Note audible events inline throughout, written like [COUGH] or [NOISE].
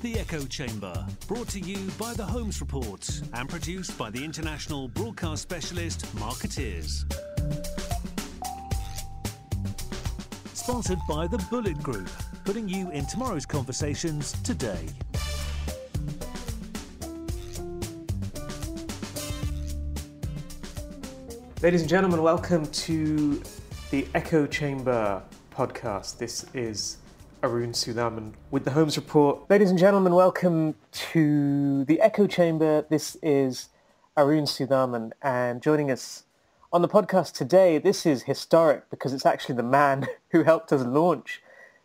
The Echo Chamber, brought to you by The Holmes Report and produced by the international broadcast specialist Markettiers. Sponsored by The Bulleit Group, putting you in tomorrow's conversations today. Ladies and gentlemen, welcome to the Echo Chamber podcast. This is Arun Sudhaman with the Holmes Report. Ladies and gentlemen, welcome to the Echo Chamber. This is Arun Sudhaman, and joining us on the podcast today, this is historic because it's actually the man [LAUGHS] who helped us launch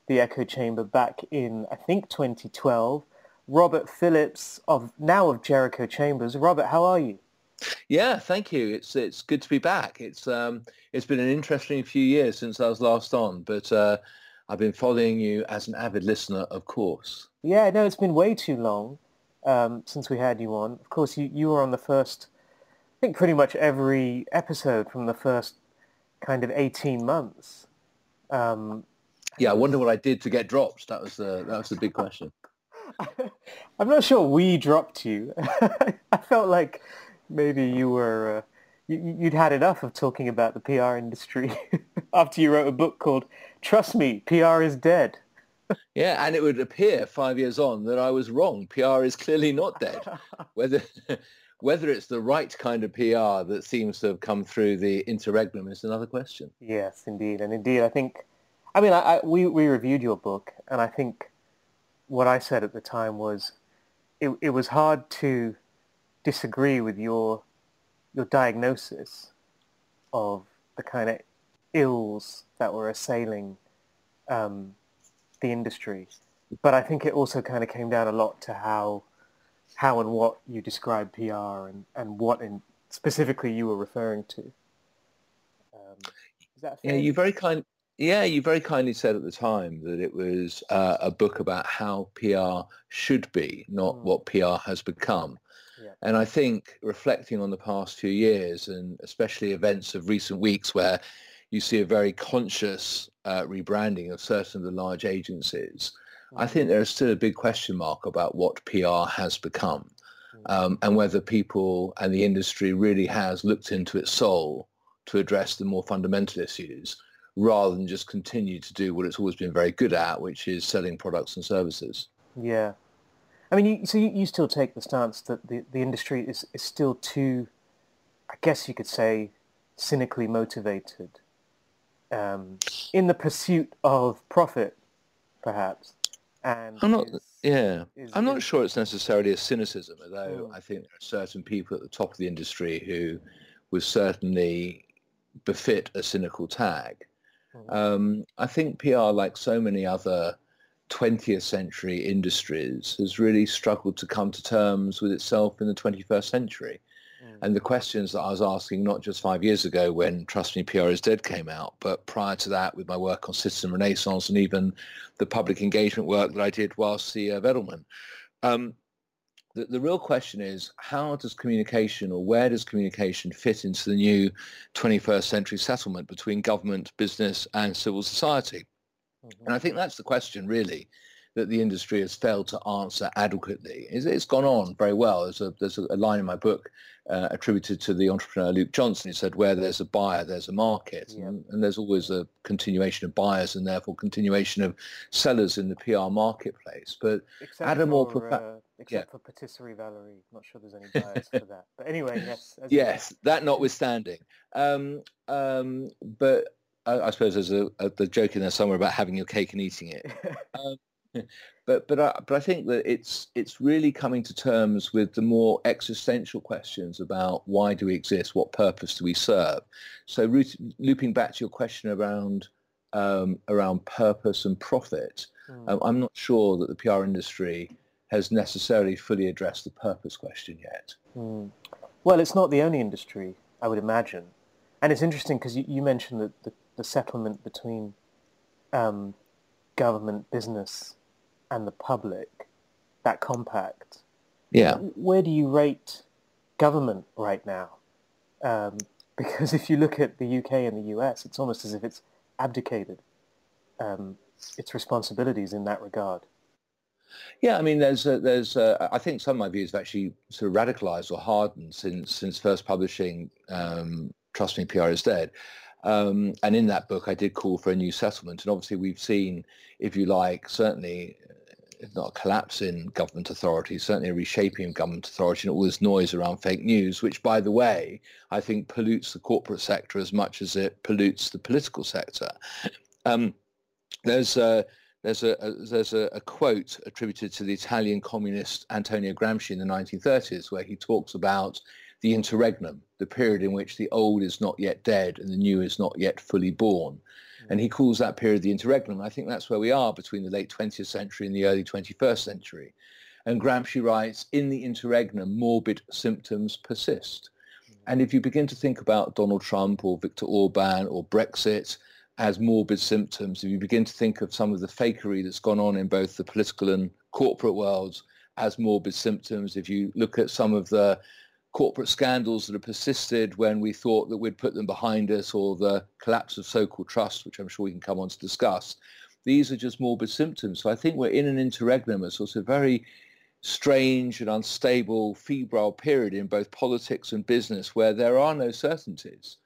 the Echo Chamber back in, I think, 2012. Robert Phillips of now of Jericho Chambers. Robert, how are you? Yeah, thank you. It's it's good to be back. It's um it's been an interesting few years since I was last on, but uh, I've been following you as an avid listener, of course. Yeah, no, it's been way too long um, since we had you on. Of course, you, you were on the first, I think pretty much every episode from the first kind of 18 months. Um, yeah, I wonder what I did to get dropped. That was the, that was the big question. [LAUGHS] I'm not sure we dropped you. [LAUGHS] I felt like maybe you were... Uh, you, would had enough of talking about the PR industry [LAUGHS] after you wrote a book called Trust Me, PR is dead. [LAUGHS] yeah, and it would appear five years on that I was wrong. PR is clearly not dead. [LAUGHS] Whether [LAUGHS] whether it's the right kind of PR that seems to have come through the interregnum is another question. Yes, indeed, and indeed, I think. I mean, I, I, we we reviewed your book, and I think what I said at the time was it, it was hard to disagree with your your diagnosis of the kind of ills that were assailing um, the industry. But I think it also kind of came down a lot to how how and what you describe PR and, and what in specifically you were referring to. Um, yeah, you very kind. Yeah, you very kindly said at the time that it was uh, a book about how PR should be, not mm. what PR has become. Yeah. And I think reflecting on the past few years and especially events of recent weeks where you see a very conscious uh, rebranding of certain of the large agencies. I think there is still a big question mark about what PR has become mm. um, and whether people and the industry really has looked into its soul to address the more fundamental issues rather than just continue to do what it's always been very good at, which is selling products and services. Yeah. I mean, you, so you, you still take the stance that the, the industry is, is still too, I guess you could say, cynically motivated um, in the pursuit of profit, perhaps. And I'm not, is, yeah, is, I'm not sure it's necessarily a cynicism, although mm. I think there are certain people at the top of the industry who would certainly befit a cynical tag. Mm. Um, I think PR, like so many other 20th century industries, has really struggled to come to terms with itself in the 21st century. And the questions that I was asking, not just five years ago when Trust Me, PR is Dead came out, but prior to that with my work on Citizen Renaissance and even the public engagement work that I did whilst CEO of Edelman. Um, the, the real question is how does communication or where does communication fit into the new 21st century settlement between government, business and civil society? Mm-hmm. And I think that's the question really that the industry has failed to answer adequately. It's, it's gone on very well. There's a, there's a line in my book uh, attributed to the entrepreneur Luke Johnson who said, where there's a buyer, there's a market. Yeah. And, and, there's always a continuation of buyers and therefore continuation of sellers in the PR marketplace. But except at a more... For, profa- uh, except yeah. for Patisserie Valerie. Not sure there's any buyers for that. But anyway, [LAUGHS] yes. Yes, that notwithstanding. Um, um, but I, I, suppose there's a, a, the joke in there somewhere about having your cake and eating it. [LAUGHS] Um, [LAUGHS] but but I, but I think that it's it's really coming to terms with the more existential questions about why do we exist, what purpose do we serve. So root, looping back to your question around um, around purpose and profit, mm. um, I'm not sure that the PR industry has necessarily fully addressed the purpose question yet. Mm. Well, it's not the only industry, I would imagine, and it's interesting because you, you, mentioned the, the, the settlement between um, government, business, and the public, that compact. Yeah. Where do you rate government right now? Um, [LAUGHS] because if you look at the UK and the US, it's almost as if it's abdicated um, its responsibilities in that regard. Yeah, I mean, there's there's I think some of my views have actually sort of radicalized or hardened since since first publishing um, Trust Me, PR is Dead. Um, and in that book, I did call for a new settlement. And obviously, we've seen, if you like, certainly, if not a collapse in government authority, certainly a reshaping of government authority and all this noise around fake news, which, by the way, I think pollutes the corporate sector as much as it pollutes the political sector. Um, there's a, there's a, a there's a, a, quote attributed to the Italian communist Antonio Gramsci in the 1930s where he talks about the interregnum, the period in which the old is not yet dead and the new is not yet fully born. And he calls that period the interregnum. I think that's where we are between the late 20th century and the early 21st century. And Gramsci writes, in the interregnum, morbid symptoms persist. Mm. And if you begin to think about Donald Trump or Viktor Orban or Brexit as morbid symptoms, if you begin to think of some of the fakery that's gone on in both the political and corporate worlds as morbid symptoms, if you look at some of the corporate scandals that have persisted when we thought that we'd put them behind us or the collapse of so-called trust, which I'm sure we can come on to discuss. These are just morbid symptoms. So I think we're in an interregnum, a sort of very strange and unstable, febrile period in both politics and business where there are no certainties.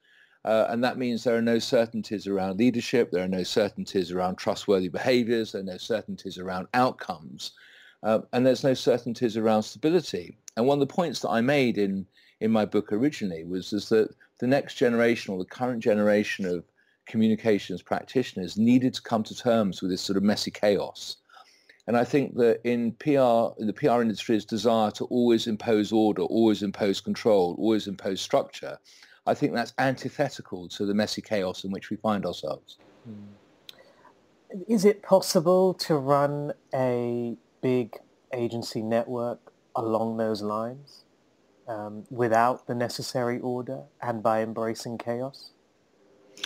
Uh, and that means there are no certainties around leadership, there are no certainties around trustworthy behaviors, there are no certainties around outcomes, uh, and there's no certainties around stability. And one of the points that I made in, in my book originally was is that the next generation or the current generation of communications practitioners needed to come to terms with this sort of messy chaos. And I think that in PR, in the PR industry's desire to always impose order, always impose control, always impose structure, I think that's antithetical to the messy chaos in which we find ourselves. Is it possible to run a big agency network along those lines um, without the necessary order and by embracing chaos?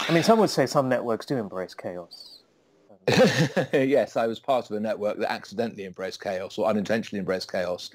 I mean, some would say some networks do embrace chaos. [LAUGHS] yes, I was part of a network that accidentally embraced chaos or unintentionally embraced chaos.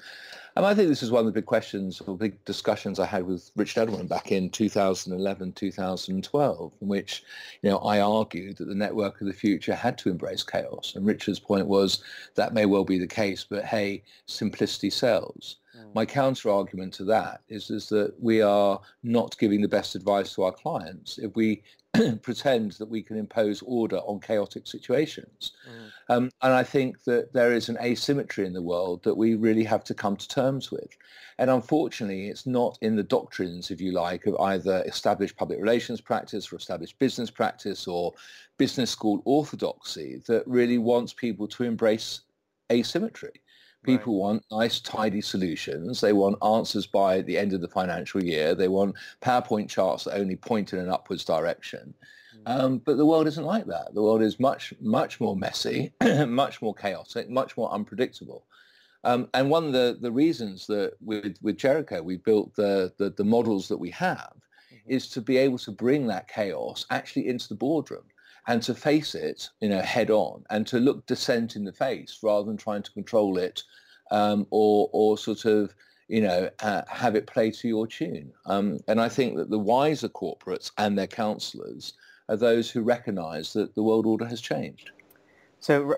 And I think this is one of the big questions or big discussions I had with Richard Edelman back in 2011, 2012, in which, you know, I argued that the network of the future had to embrace chaos. And Richard's point was that may well be the case, but hey, simplicity sells. Mm. My counter argument to that is, is that we are not giving the best advice to our clients if we [COUGHS] pretend that we can impose order on chaotic situations. Mm. Um, and I think that there is an asymmetry in the world that we really have to come to terms with. And unfortunately, it's not in the doctrines, if you like, of either established public relations practice or established business practice or business school orthodoxy that really wants people to embrace asymmetry. People right. want nice, tidy solutions. They want answers by the end of the financial year. They want PowerPoint charts that only point in an upwards direction. Mm. Um, but the world isn't like that. The world is much, much more messy, [CLEARS THROAT] much more chaotic, much more unpredictable. Um, and one of the, the reasons that with, with Jericho we built the, the, the models that we have mm-hmm. is to be able to bring that chaos actually into the boardroom and to face it, you know, head on and to look dissent in the face rather than trying to control it um, or, or sort of, you know, uh, have it play to your tune. Um, and I think that the wiser corporates and their counsellors are those who recognise that the world order has changed. So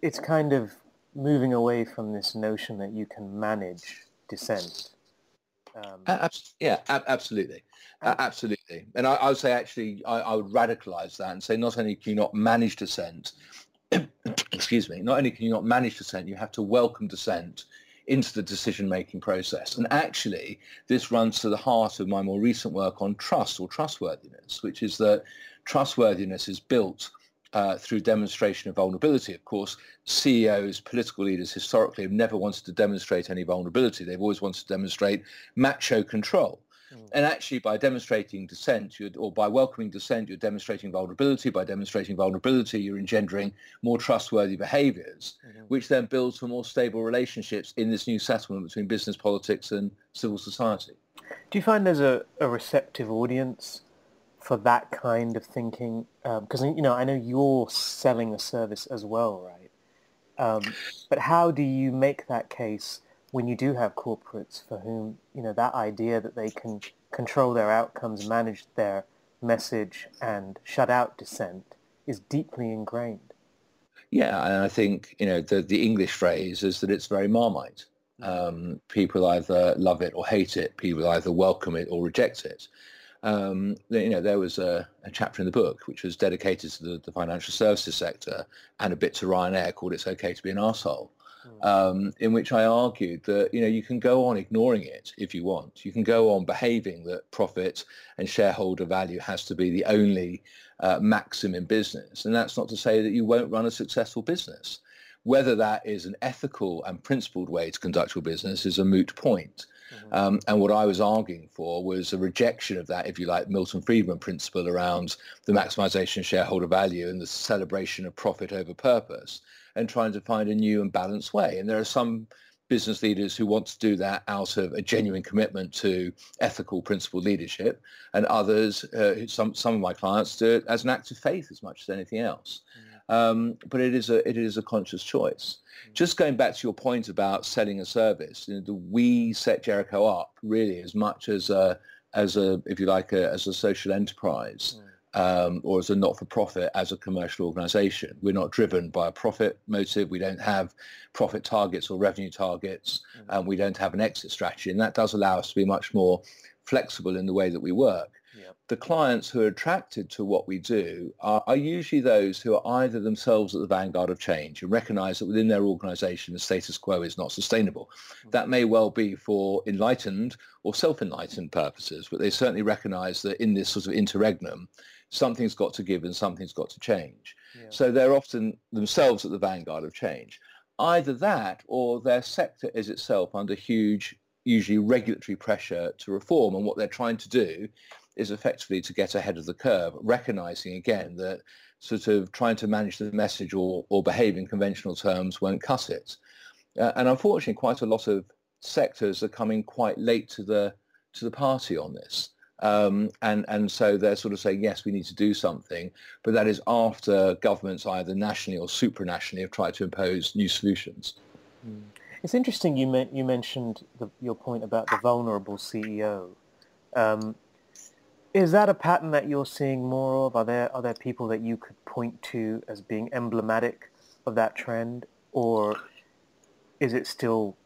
it's kind of moving away from this notion that you can manage dissent. Um, yeah, absolutely. Uh, absolutely. And I, I, would say actually I, I, would radicalize that and say not only can you not manage dissent, [COUGHS] excuse me, not only can you not manage dissent, you have to welcome dissent into the decision-making process. And actually, this runs to the heart of my more recent work on trust or trustworthiness, which is that trustworthiness is built uh, through demonstration of vulnerability. Of course, CEOs, political leaders historically have never wanted to demonstrate any vulnerability. They've always wanted to demonstrate macho control. Mm. And actually, by demonstrating dissent, or by welcoming dissent, you're demonstrating vulnerability. By demonstrating vulnerability, you're engendering more trustworthy behaviors, mm-hmm. which then builds for more stable relationships in this new settlement between business politics and civil society. Do you find there's a, a receptive audience for that kind of thinking? Because, um, you know, I know you're selling a service as well, right? Um, but how do you make that case when you do have corporates for whom, you know, that idea that they can control their outcomes, manage their message and shut out dissent is deeply ingrained. Yeah, and I think you know the the English phrase is that it's very marmite. Mm. Um, people either love it or hate it. People either welcome it or reject it. Um, you know, there was a, a, chapter in the book which was dedicated to the, the, financial services sector and a bit to Ryanair called "It's Okay to Be an Arsehole," mm. um, in which I argued that you know you can go on ignoring it if you want. You can go on behaving that profit and shareholder value has to be the only uh, maxim in business. And that's not to say that you won't run a successful business. Whether that is an ethical and principled way to conduct your business is a moot point. Mm-hmm. Um, and what I was arguing for was a rejection of that, if you like, Milton Friedman principle around the maximization of shareholder value and the celebration of profit over purpose and trying to find a new and balanced way. And there are some business leaders who want to do that out of a genuine commitment to ethical principle leadership and others uh, some some of my clients do it as an act of faith as much as anything else mm. Um, but it is a it is a conscious choice mm. just going back to your point about selling a service you know, the, we set Jericho up really as much as a as a if you like a, as a social enterprise mm um, or as a not-for-profit as a commercial organization. We're not driven by a profit motive. We don't have profit targets or revenue targets, mm-hmm. and we don't have an exit strategy. And that does allow us to be much more flexible in the way that we work. Yep. The clients who are attracted to what we do are, are, usually those who are either themselves at the vanguard of change and recognize that within their organization the status quo is not sustainable. Mm-hmm. That may well be for enlightened or self-enlightened purposes, but they certainly recognize that in this sort of interregnum, something's got to give and something's got to change. Yeah. So they're often themselves at the vanguard of change. Either that or their sector is itself under huge, usually regulatory pressure to reform. And what they're trying to do is effectively to get ahead of the curve, recognizing again that sort of trying to manage the message or, or behave in conventional terms won't cut it. Uh, and unfortunately, quite a lot of sectors are coming quite late to the to the party on this. Um, and, and so they're sort of saying, yes, we need to do something, but that is after governments either nationally or supranationally have tried to impose new solutions. Mm. It's interesting you, you mentioned the, your point about the vulnerable CEO. Um, is that a pattern that you're seeing more of? Are there, are there people that you could point to as being emblematic of that trend? Or is it still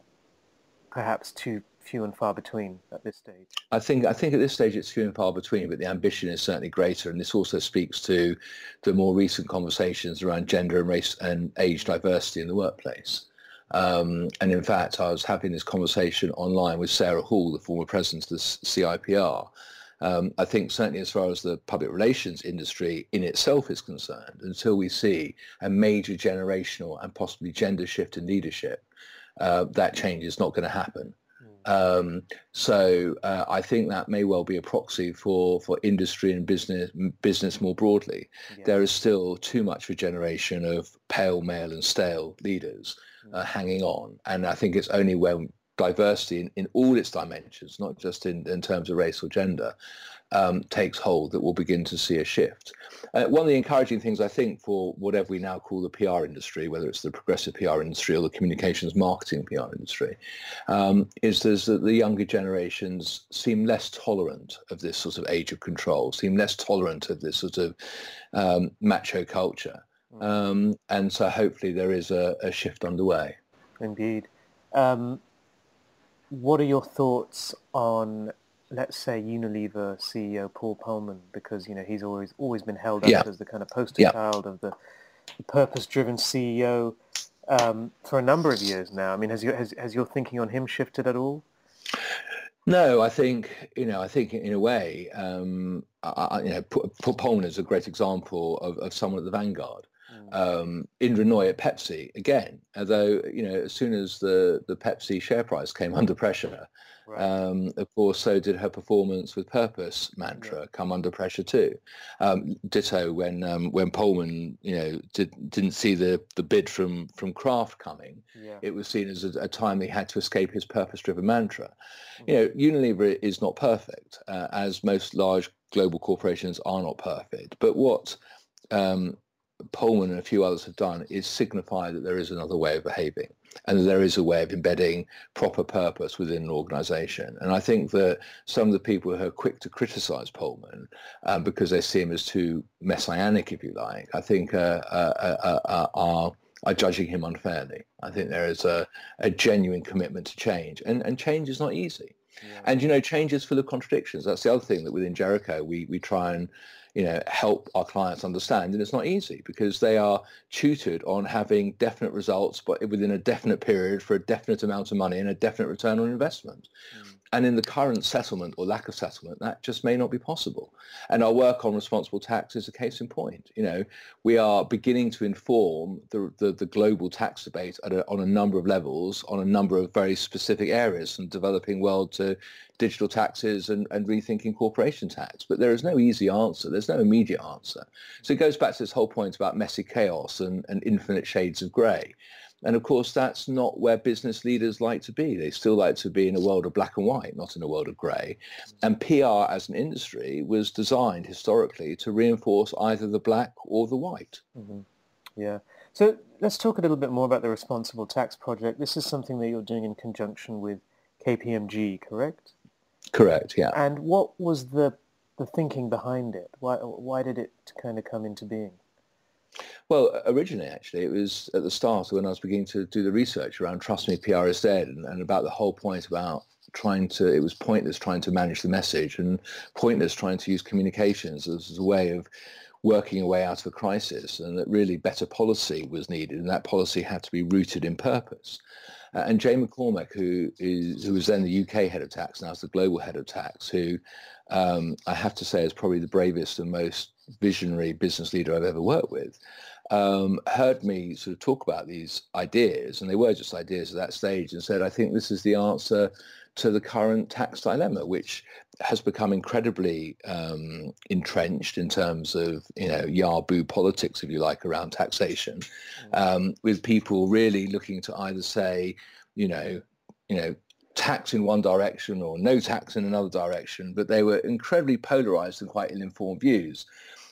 perhaps too few and far between at this stage? I think I think at this stage it's few and far between, but the ambition is certainly greater, and this also speaks to the more recent conversations around gender and race and age diversity in the workplace. Um, and in fact, I was having this conversation online with Sarah Hall, the former president of the CIPR. Um, I think certainly as far as the public relations industry in itself is concerned, until we see a major generational and possibly gender shift in leadership, uh, that change is not going to happen. Um, so uh, I think that may well be a proxy for, for industry and business business more broadly. Yeah. There is still too much regeneration of pale, male and stale leaders uh, mm. hanging on. And I think it's only when diversity in, in all its dimensions, not just in, in terms of race or gender, um, takes hold that we'll begin to see a shift. Uh, one of the encouraging things I think for whatever we now call the PR industry, whether it's the progressive PR industry or the communications marketing PR industry, um, is that the younger generations seem less tolerant of this sort of age of control, seem less tolerant of this sort of um, macho culture. Hmm. Um, and so hopefully there is a, a shift underway. Indeed. Um, what are your thoughts on let's say Unilever CEO Paul Polman, because you know he's always always been held up yeah. as the kind of poster yeah. child of the, the purpose-driven CEO um, for a number of years now. I mean, has your has, has your thinking on him shifted at all? No, I think you know. I think in a way, um, I, you know, Paul Polman is a great example of, of someone at the vanguard. Um, Indra Nooyi at Pepsi again, although you know, as soon as the the Pepsi share price came [LAUGHS] under pressure, Right. Um, of course, so did her performance with Purpose mantra yeah. come under pressure too. Um, ditto when um, when Polman, you know, did, didn't see the, the bid from from Kraft coming. Yeah. It was seen as a, a, time he had to escape his purpose-driven mantra. Mm-hmm. You know, Unilever is not perfect, uh, as most large global corporations are not perfect. But what um, Polman and a few others have done is signify that there is another way of behaving and there is a way of embedding proper purpose within an organization. And I think that some of the people who are quick to criticize Polman um, because they see him as too messianic, if you like, I think uh, uh, uh, uh are are judging him unfairly. I think there is a, a genuine commitment to change, and, and change is not easy. Yeah. And you know, change is full of contradictions. That's the other thing that within Jericho we we try and you know help our clients understand, and it's not easy because they are tutored on having definite results, but within a definite period for a definite amount of money and a definite return on investment. Mm. And in the current settlement or lack of settlement, that just may not be possible. And our work on responsible tax is a case in point. You know, we are beginning to inform the, the, the global tax debate a, on a number of levels, on a number of very specific areas, from developing world to digital taxes and, and rethinking corporation tax. But there is no easy answer. There's no immediate answer. So it goes back to this whole point about messy chaos and, and infinite shades of grey. And of course, that's not where business leaders like to be. They still like to be in a world of black and white, not in a world of grey. And PR as an industry was designed historically to reinforce either the black or the white. Mm-hmm. Yeah. So let's talk a little bit more about the Responsible Tax Project. This is something that you're doing in conjunction with KPMG, correct? Correct, yeah. And what was the, the thinking behind it? Why, why did it kind of come into being? Well, originally, actually, it was at the start when I was beginning to do the research around Trust Me, PR is Dead, and, and about the whole point about trying to, it was pointless trying to manage the message and pointless trying to use communications as, as a way of working a way out of a crisis and that really better policy was needed and that policy had to be rooted in purpose. Uh, and Jane McCormick, who is who was then the UK head of tax, now is the global head of tax, who um, I have to say is probably the bravest and most visionary business leader I've ever worked with, um, heard me sort of talk about these ideas, and they were just ideas at that stage, and said, I think this is the answer to the current tax dilemma, which has become incredibly um, entrenched in terms of, you know, yah-boo politics, if you like, around taxation, mm. um, with people really looking to either say, you know, you know, tax in one direction or no tax in another direction, but they were incredibly polarized and quite ill-informed views.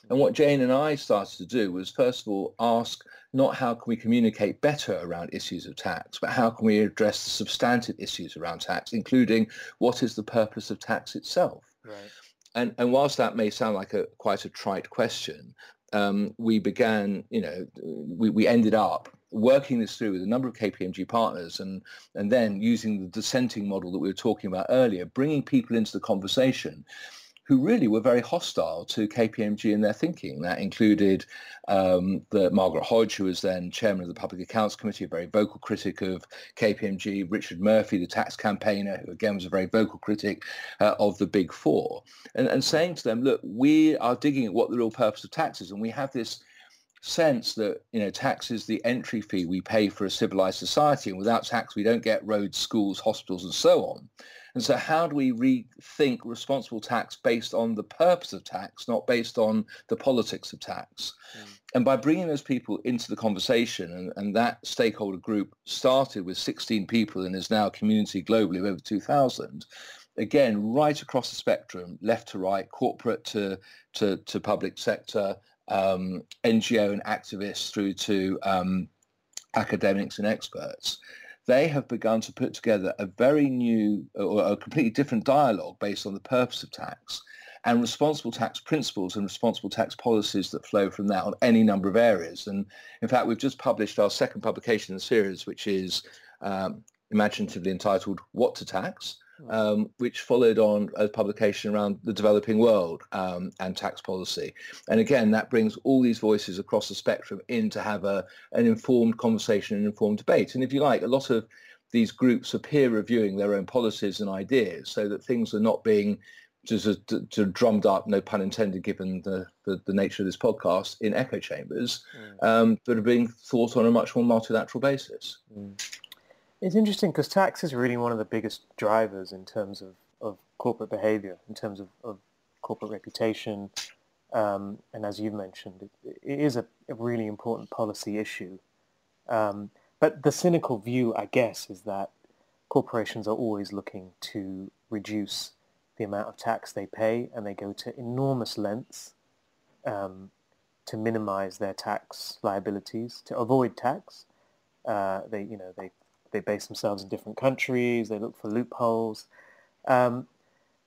And what Jane and I started to do was, first of all, ask not how can we communicate better around issues of tax, but how can we address the substantive issues around tax, including what is the purpose of tax itself? Right. And, and whilst that may sound like a quite a trite question, um, we began, you know, we, we ended up working this through with a number of KPMG partners and, and then using the dissenting model that we were talking about earlier, bringing people into the conversation who really were very hostile to KPMG in their thinking. That included um, the Margaret Hodge, who was then chairman of the Public Accounts Committee, a very vocal critic of KPMG, Richard Murphy, the tax campaigner, who again was a very vocal critic uh, of the Big Four, and, and saying to them, look, we are digging at what the real purpose of tax is, and we have this sense that you know tax is the entry fee we pay for a civilized society and without tax we don't get roads schools hospitals and so on and so how do we rethink responsible tax based on the purpose of tax, not based on the politics of tax? Mm. And by bringing those people into the conversation, and, and, that stakeholder group started with 16 people and is now a community globally of over 2,000, again, right across the spectrum, left to right, corporate to, to, to public sector, um, NGO and activists through to um, academics and experts they have begun to put together a very new or a completely different dialogue based on the purpose of tax and responsible tax principles and responsible tax policies that flow from that on any number of areas. And in fact, we've just published our second publication in the series, which is um, imaginatively entitled What to Tax, um, which followed on a publication around the developing world um, and tax policy. And again, that brings all these voices across the spectrum in to have a, an informed conversation and informed debate. And if you like, a lot of these groups are peer reviewing their own policies and ideas so that things are not being just, just drummed up, no pun intended, given the, the, the, nature of this podcast, in echo chambers, mm. um, but are being thought on a much more multilateral basis. Mm. It's interesting because tax is really one of the biggest drivers in terms of, of corporate behavior, in terms of, of corporate reputation. Um, and as you've mentioned, it, it is a, a, really important policy issue. Um, but the cynical view, I guess, is that corporations are always looking to reduce the amount of tax they pay, and they go to enormous lengths um, to minimize their tax liabilities, to avoid tax. Uh, they, you know, they, they base themselves in different countries. They look for loopholes. Um,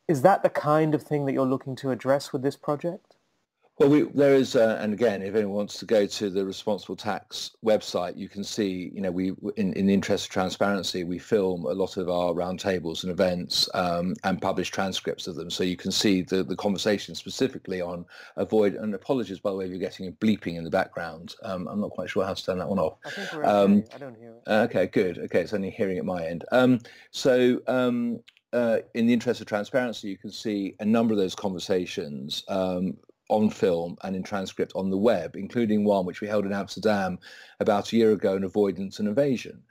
is that the kind of thing that you're looking to address with this project? Well, we, there is, uh, and again, if anyone wants to go to the Responsible Tax website, you can see, you know, we, in, in the interest of transparency, we film a lot of our roundtables and events um, and publish transcripts of them. So you can see the, the conversation specifically on avoid, and apologies, by the way, you're getting a bleeping in the background. Um, I'm not quite sure how to turn that one off. I think we're okay. Um, I don't hear it. Okay, good. Okay, it's only hearing at my end. Um, so um, uh, in the interest of transparency, you can see a number of those conversations um, on film and in transcript on the web, including one which we held in Amsterdam about a year ago on avoidance and evasion.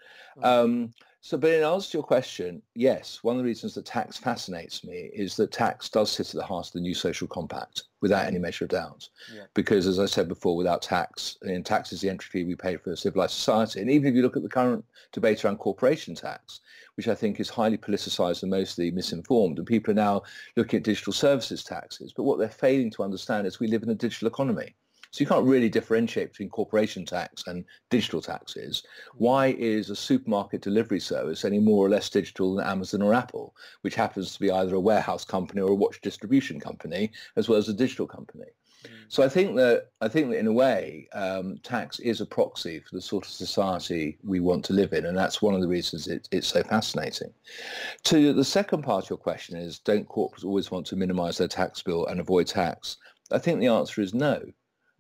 Um, so, but in answer to your question, yes, one of the reasons that tax fascinates me is that tax does sit at the heart of the new social compact without any measure of doubt. Yeah. Because as I said before, without tax, and tax is the entry fee we pay for a civilized society. And even if you look at the current debate around corporation tax, which I think is highly politicized and mostly misinformed, and people are now looking at digital services taxes, but what they're failing to understand is we live in a digital economy. So you can't really differentiate between corporation tax and digital taxes. Why is a supermarket delivery service any more or less digital than Amazon or Apple, which happens to be either a warehouse company or a watch distribution company, as well as a digital company? Mm. So I think that I think that in a way, um, tax is a proxy for the sort of society we want to live in, and that's one of the reasons it, it's so fascinating. To the second part of your question is, don't corporates always want to minimise their tax bill and avoid tax? I think the answer is no.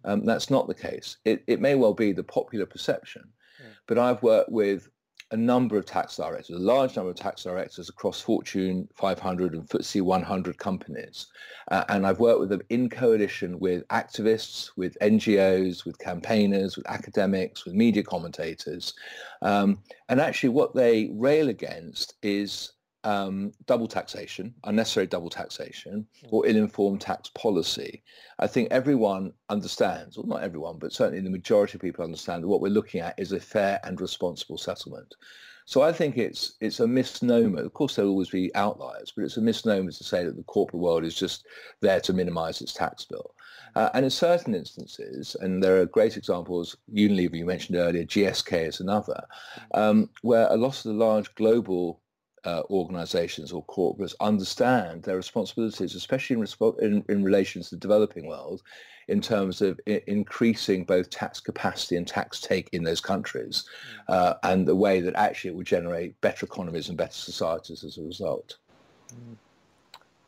Um, that's not the case. It, it may well be the popular perception, yeah. but I've worked with a number of tax directors, a large number of tax directors across Fortune 500 and FTSE 100 companies. Uh, and I've worked with them in coalition with activists, with NGOs, with campaigners, with academics, with media commentators. Um, and actually what they rail against is um, double taxation, unnecessary double taxation, or ill-informed tax policy. I think everyone understands, or not everyone, but certainly the majority of people understand that what we're looking at is a fair and responsible settlement. So I think it's it's a misnomer. Of course, there'll always be outliers, but it's a misnomer to say that the corporate world is just there to minimise its tax bill. Hmm. Uh, and in certain instances, and there are great examples, Unilever you mentioned earlier, GSK is another, hmm. um, where a lot of the large global uh, organizations or corporates understand their responsibilities, especially in, resp- in, in relation to the developing world, in terms of I- increasing both tax capacity and tax take in those countries, mm. uh, and the way that actually it will generate better economies and better societies as a result. Mm.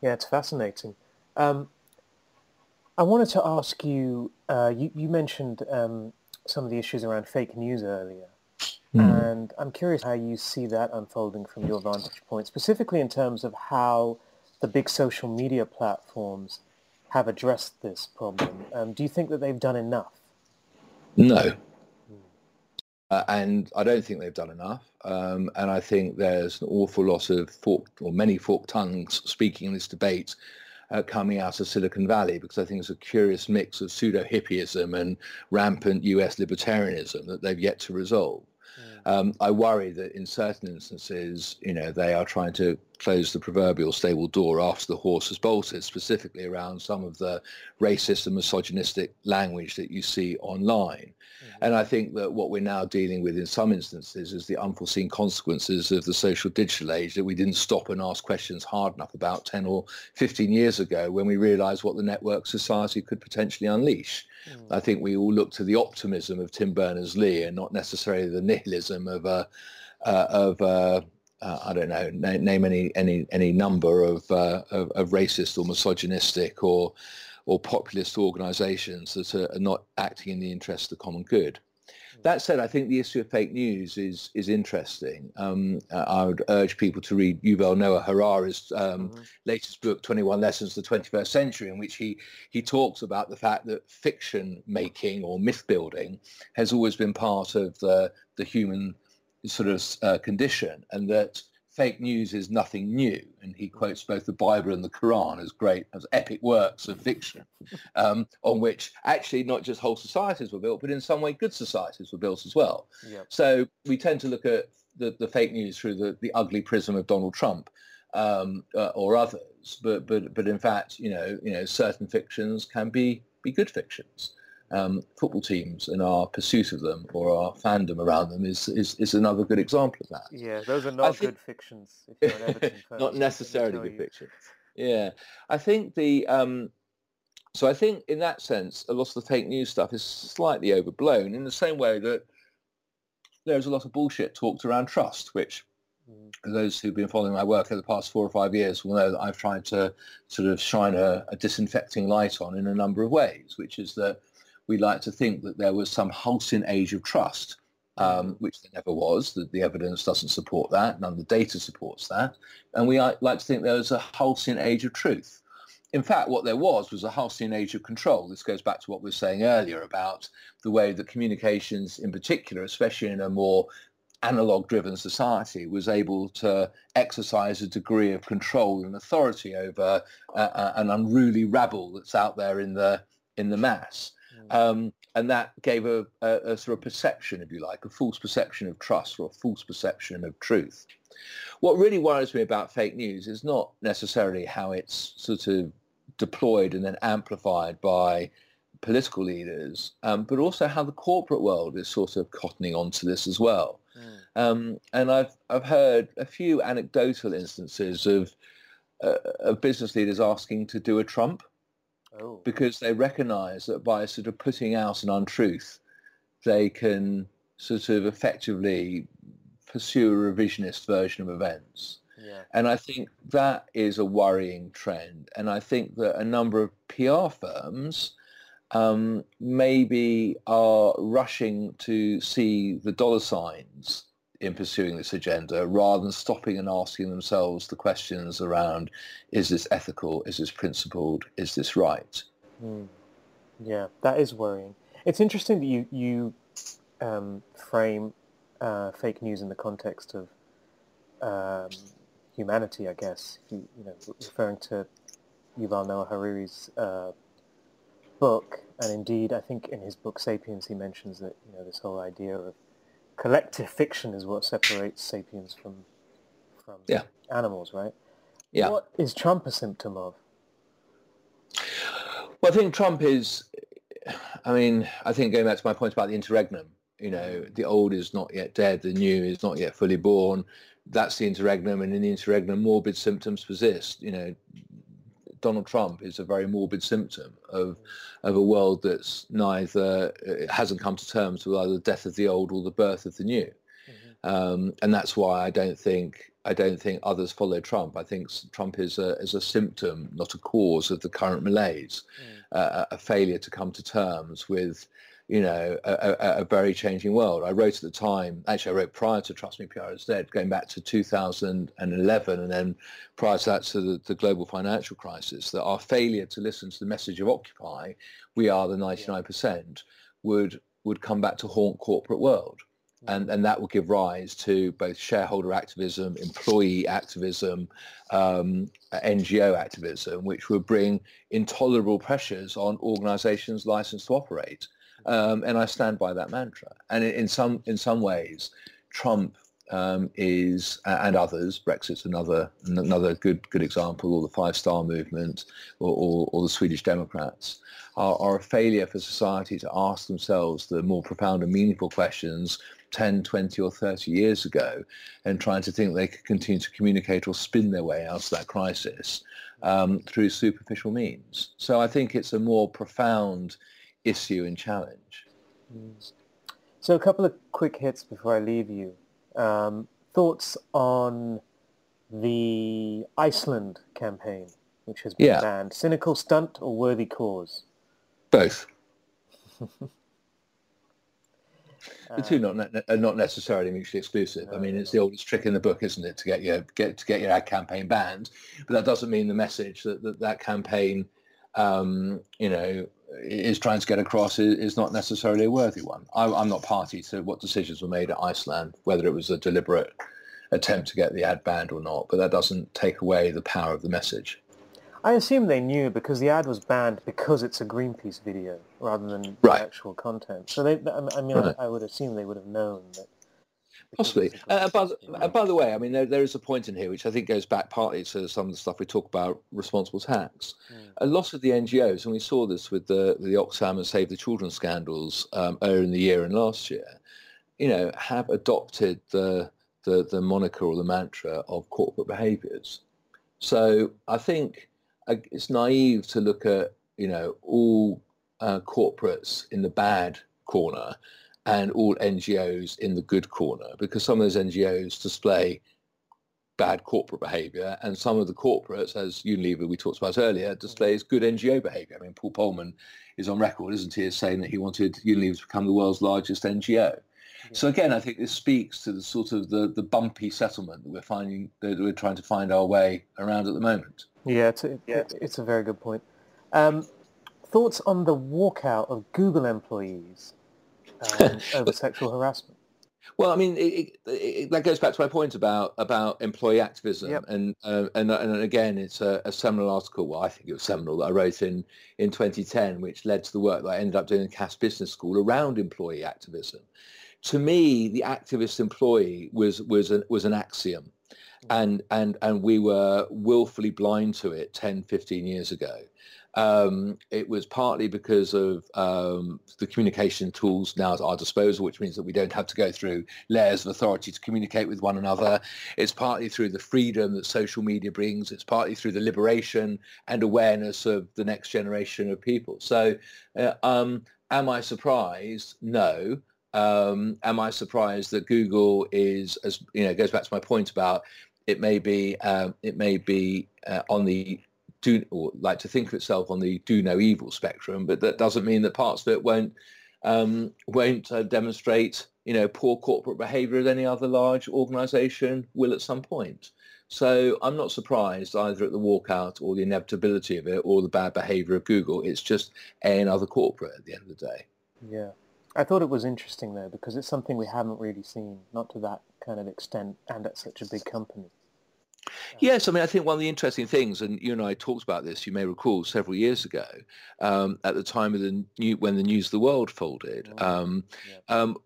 Yeah, it's fascinating. Um, I wanted to ask you, uh, you, you, mentioned um, some of the issues around fake news earlier. Mm. And I'm curious how you see that unfolding from your vantage point, specifically in terms of how the big social media platforms have addressed this problem. Um, do you think that they've done enough? No. Uh, and I don't think they've done enough. Um, and I think there's an awful lot of forked or many forked tongues speaking in this debate uh, coming out of Silicon Valley because I think it's a curious mix of pseudo-hippieism and rampant US libertarianism that they've yet to resolve. Um, I worry that in certain instances, you know, they are trying to close the proverbial stable door after the horse has bolted, specifically around some of the racist and misogynistic language that you see online. Mm-hmm. And I think that what we're now dealing with in some instances is the unforeseen consequences of the social digital age that we didn't stop and ask questions hard enough about 10 or 15 years ago when we realized what the network society could potentially unleash. Mm. I think we all look to the optimism of Tim Berners-Lee and not necessarily the nihilism of uh, uh, of uh, uh I don't know name any any any number of, uh, of, of racist or misogynistic or or populist organisations that are, are not acting in the interest of the common good. That said, I think the issue of fake news is is interesting. Um, I would urge people to read Yuval Noah Harari's um, mm-hmm. latest book, 21 Lessons of the 21st Century, in which he, he talks about the fact that fiction making or myth building has always been part of the, the human sort of uh, condition and that fake news is nothing new. And he quotes both the Bible and the Quran as great, as epic works of fiction, [LAUGHS] um, on which actually not just whole societies were built, but in some way good societies were built as well. Yep. So we tend to look at the, the fake news through the, the ugly prism of Donald Trump um, uh, or others. But, but, but in fact, you know, you know, certain fictions can be, be good fictions. Um, football teams and our pursuit of them or our fandom around them is, is, is another good example of that. Yeah, those are not think, good fictions. [LAUGHS] not necessarily good you. fictions. Yeah, I think the um, so I think in that sense, a lot of the fake news stuff is slightly overblown in the same way that there's a lot of bullshit talked around trust, which mm. those who've been following my work over the past four or five years will know that I've tried to sort of shine a, a disinfecting light on in a number of ways, which is that we like to think that there was some halcyon age of trust, um, mm. which there never was. That the evidence doesn't support that. None of the data supports that. And we like to think there was a halcyon age of truth in fact, what there was was a halcyon age of control. This goes back to what we were saying earlier about the way that communications in particular, especially in a more analog-driven society, was able to exercise a degree of control and authority over uh, uh an unruly rabble that's out there in the in the mass. Um, and that gave a, a, a, sort of perception, if you like, a false perception of trust or a false perception of truth. What really worries me about fake news is not necessarily how it's sort of deployed and then amplified by political leaders, um, but also how the corporate world is sort of cottoning onto this as well. Mm. Um, and I've I've heard a few anecdotal instances of uh, of business leaders asking to do a Trump oh. because they recognise that by sort of putting out an untruth, they can sort of effectively pursue a revisionist version of events. Yeah. And I think that is a worrying trend. And I think that a number of PR firms um, maybe are rushing to see the dollar signs in pursuing this agenda rather than stopping and asking themselves the questions around is this ethical, is this principled, is this right? Mm. Yeah, that is worrying. It's interesting that you, you um, frame uh, fake news in the context of um, humanity, I guess, you, you know, referring to Yuval Noah Harari's uh, book, and indeed, I think in his book *Sapiens*, he mentions that you know this whole idea of collective fiction is what separates sapiens from from yeah. animals, right? Yeah. What is Trump a symptom of? Well, I think Trump is. I mean, I think going back to my point about the interregnum, you know, the old is not yet dead, the new is not yet fully born that's the interregnum, and in the interregnum, morbid symptoms persist. You know, Donald Trump is a very morbid symptom of of a world that's neither hasn't come to terms with either the death of the old or the birth of the new, mm-hmm. um, and that's why I don't think I don't think others follow Trump. I think Trump is a is a symptom, not a cause of the current malaise, mm. uh, a failure to come to terms with you know, a, a, a, very changing world. I wrote at the time, actually I wrote prior to Trust Me PR is Dead, going back to 2011 and then prior to that to the, the, global financial crisis, that our failure to listen to the message of Occupy, we are the 99%, would, would come back to haunt corporate world. And, and that will give rise to both shareholder activism, employee activism, um, NGO activism, which would bring intolerable pressures on organizations licensed to operate. Um, and I stand by that mantra. And in some in some ways, Trump um, is and others. Brexit's another another good good example, or the Five Star Movement, or, or, or the Swedish Democrats, are, are, a failure for society to ask themselves the more profound and meaningful questions 10, 20 or 30 years ago and trying to think they could continue to communicate or spin their way out of that crisis um, through superficial means. So I think it's a more profound issue and challenge. Mm. So a couple of quick hits before I leave you. Um, thoughts on the Iceland campaign, which has been yeah. banned. Cynical stunt or worthy cause? Both. [LAUGHS] the two not ne- are not necessarily mutually exclusive. No, I mean, it's no. the oldest trick in the book, isn't it, to get your get to get your ad campaign banned? But that doesn't mean the message that that, that campaign, um, you know, is trying to get across is, not necessarily a worthy one. I, am not party to what decisions were made at Iceland, whether it was a deliberate attempt to get the ad banned or not, but that doesn't take away the power of the message. I assume they knew because the ad was banned because it's a Greenpeace video rather than right. actual content. So they, I mean, right. I, I, would assume they would have known that. Possibly. Uh, by, uh, by, the way, I mean, there, there is a point in here which I think goes back partly to some of the stuff we talk about responsible tax. Mm. A lot of the NGOs, and we saw this with the, the Oxfam and Save the Children scandals um, earlier in the year and last year, you know, have adopted the, the, the moniker or the mantra of corporate behaviours. So I think uh, it's naive to look at, you know, all uh, corporates in the bad corner and all NGOs in the good corner because some of those NGOs display bad corporate behaviour and some of the corporates, as Unilever we talked about earlier, displays good NGO behaviour. I mean, Paul Polman is on record, isn't he, as saying that he wanted Unilever to become the world's largest NGO. So again, I think this speaks to the sort of the, the bumpy settlement that we're finding that we're trying to find our way around at the moment. Yeah, it's a, yeah. it's a very good point. Um, thoughts on the walkout of Google employees um, [LAUGHS] over sexual harassment? Well, I mean, it, it, it, that goes back to my point about about employee activism, yep. and, uh, and and again, it's a, a, seminal article. Well, I think it was seminal that I wrote in in 2010, which led to the work that I ended up doing in Cass Business School around employee activism. To me, the activist employee was was an, was an axiom, mm. and and and we were willfully blind to it 10, 15 years ago. Um, it was partly because of um, the communication tools now at our disposal, which means that we don't have to go through layers of authority to communicate with one another. It's partly through the freedom that social media brings. It's partly through the liberation and awareness of the next generation of people. So uh, um, am I surprised? No. Um, am I surprised that Google is, as you know, goes back to my point about it may be um, it may be uh, on the do or like to think of itself on the do no evil spectrum, but that doesn't mean that parts of it won't um, won't uh, demonstrate you know poor corporate behaviour as any other large organisation will at some point. So I'm not surprised either at the walkout or the inevitability of it or the bad behaviour of Google. It's just another corporate at the end of the day. Yeah. I thought it was interesting though because it's something we haven't really seen, not to that kind of extent and at such a big company. Yes, I mean, I think one of the interesting things, and you and I talked about this, you may recall, several years ago, um, at the time of the new, when the News of the World folded. Um, um,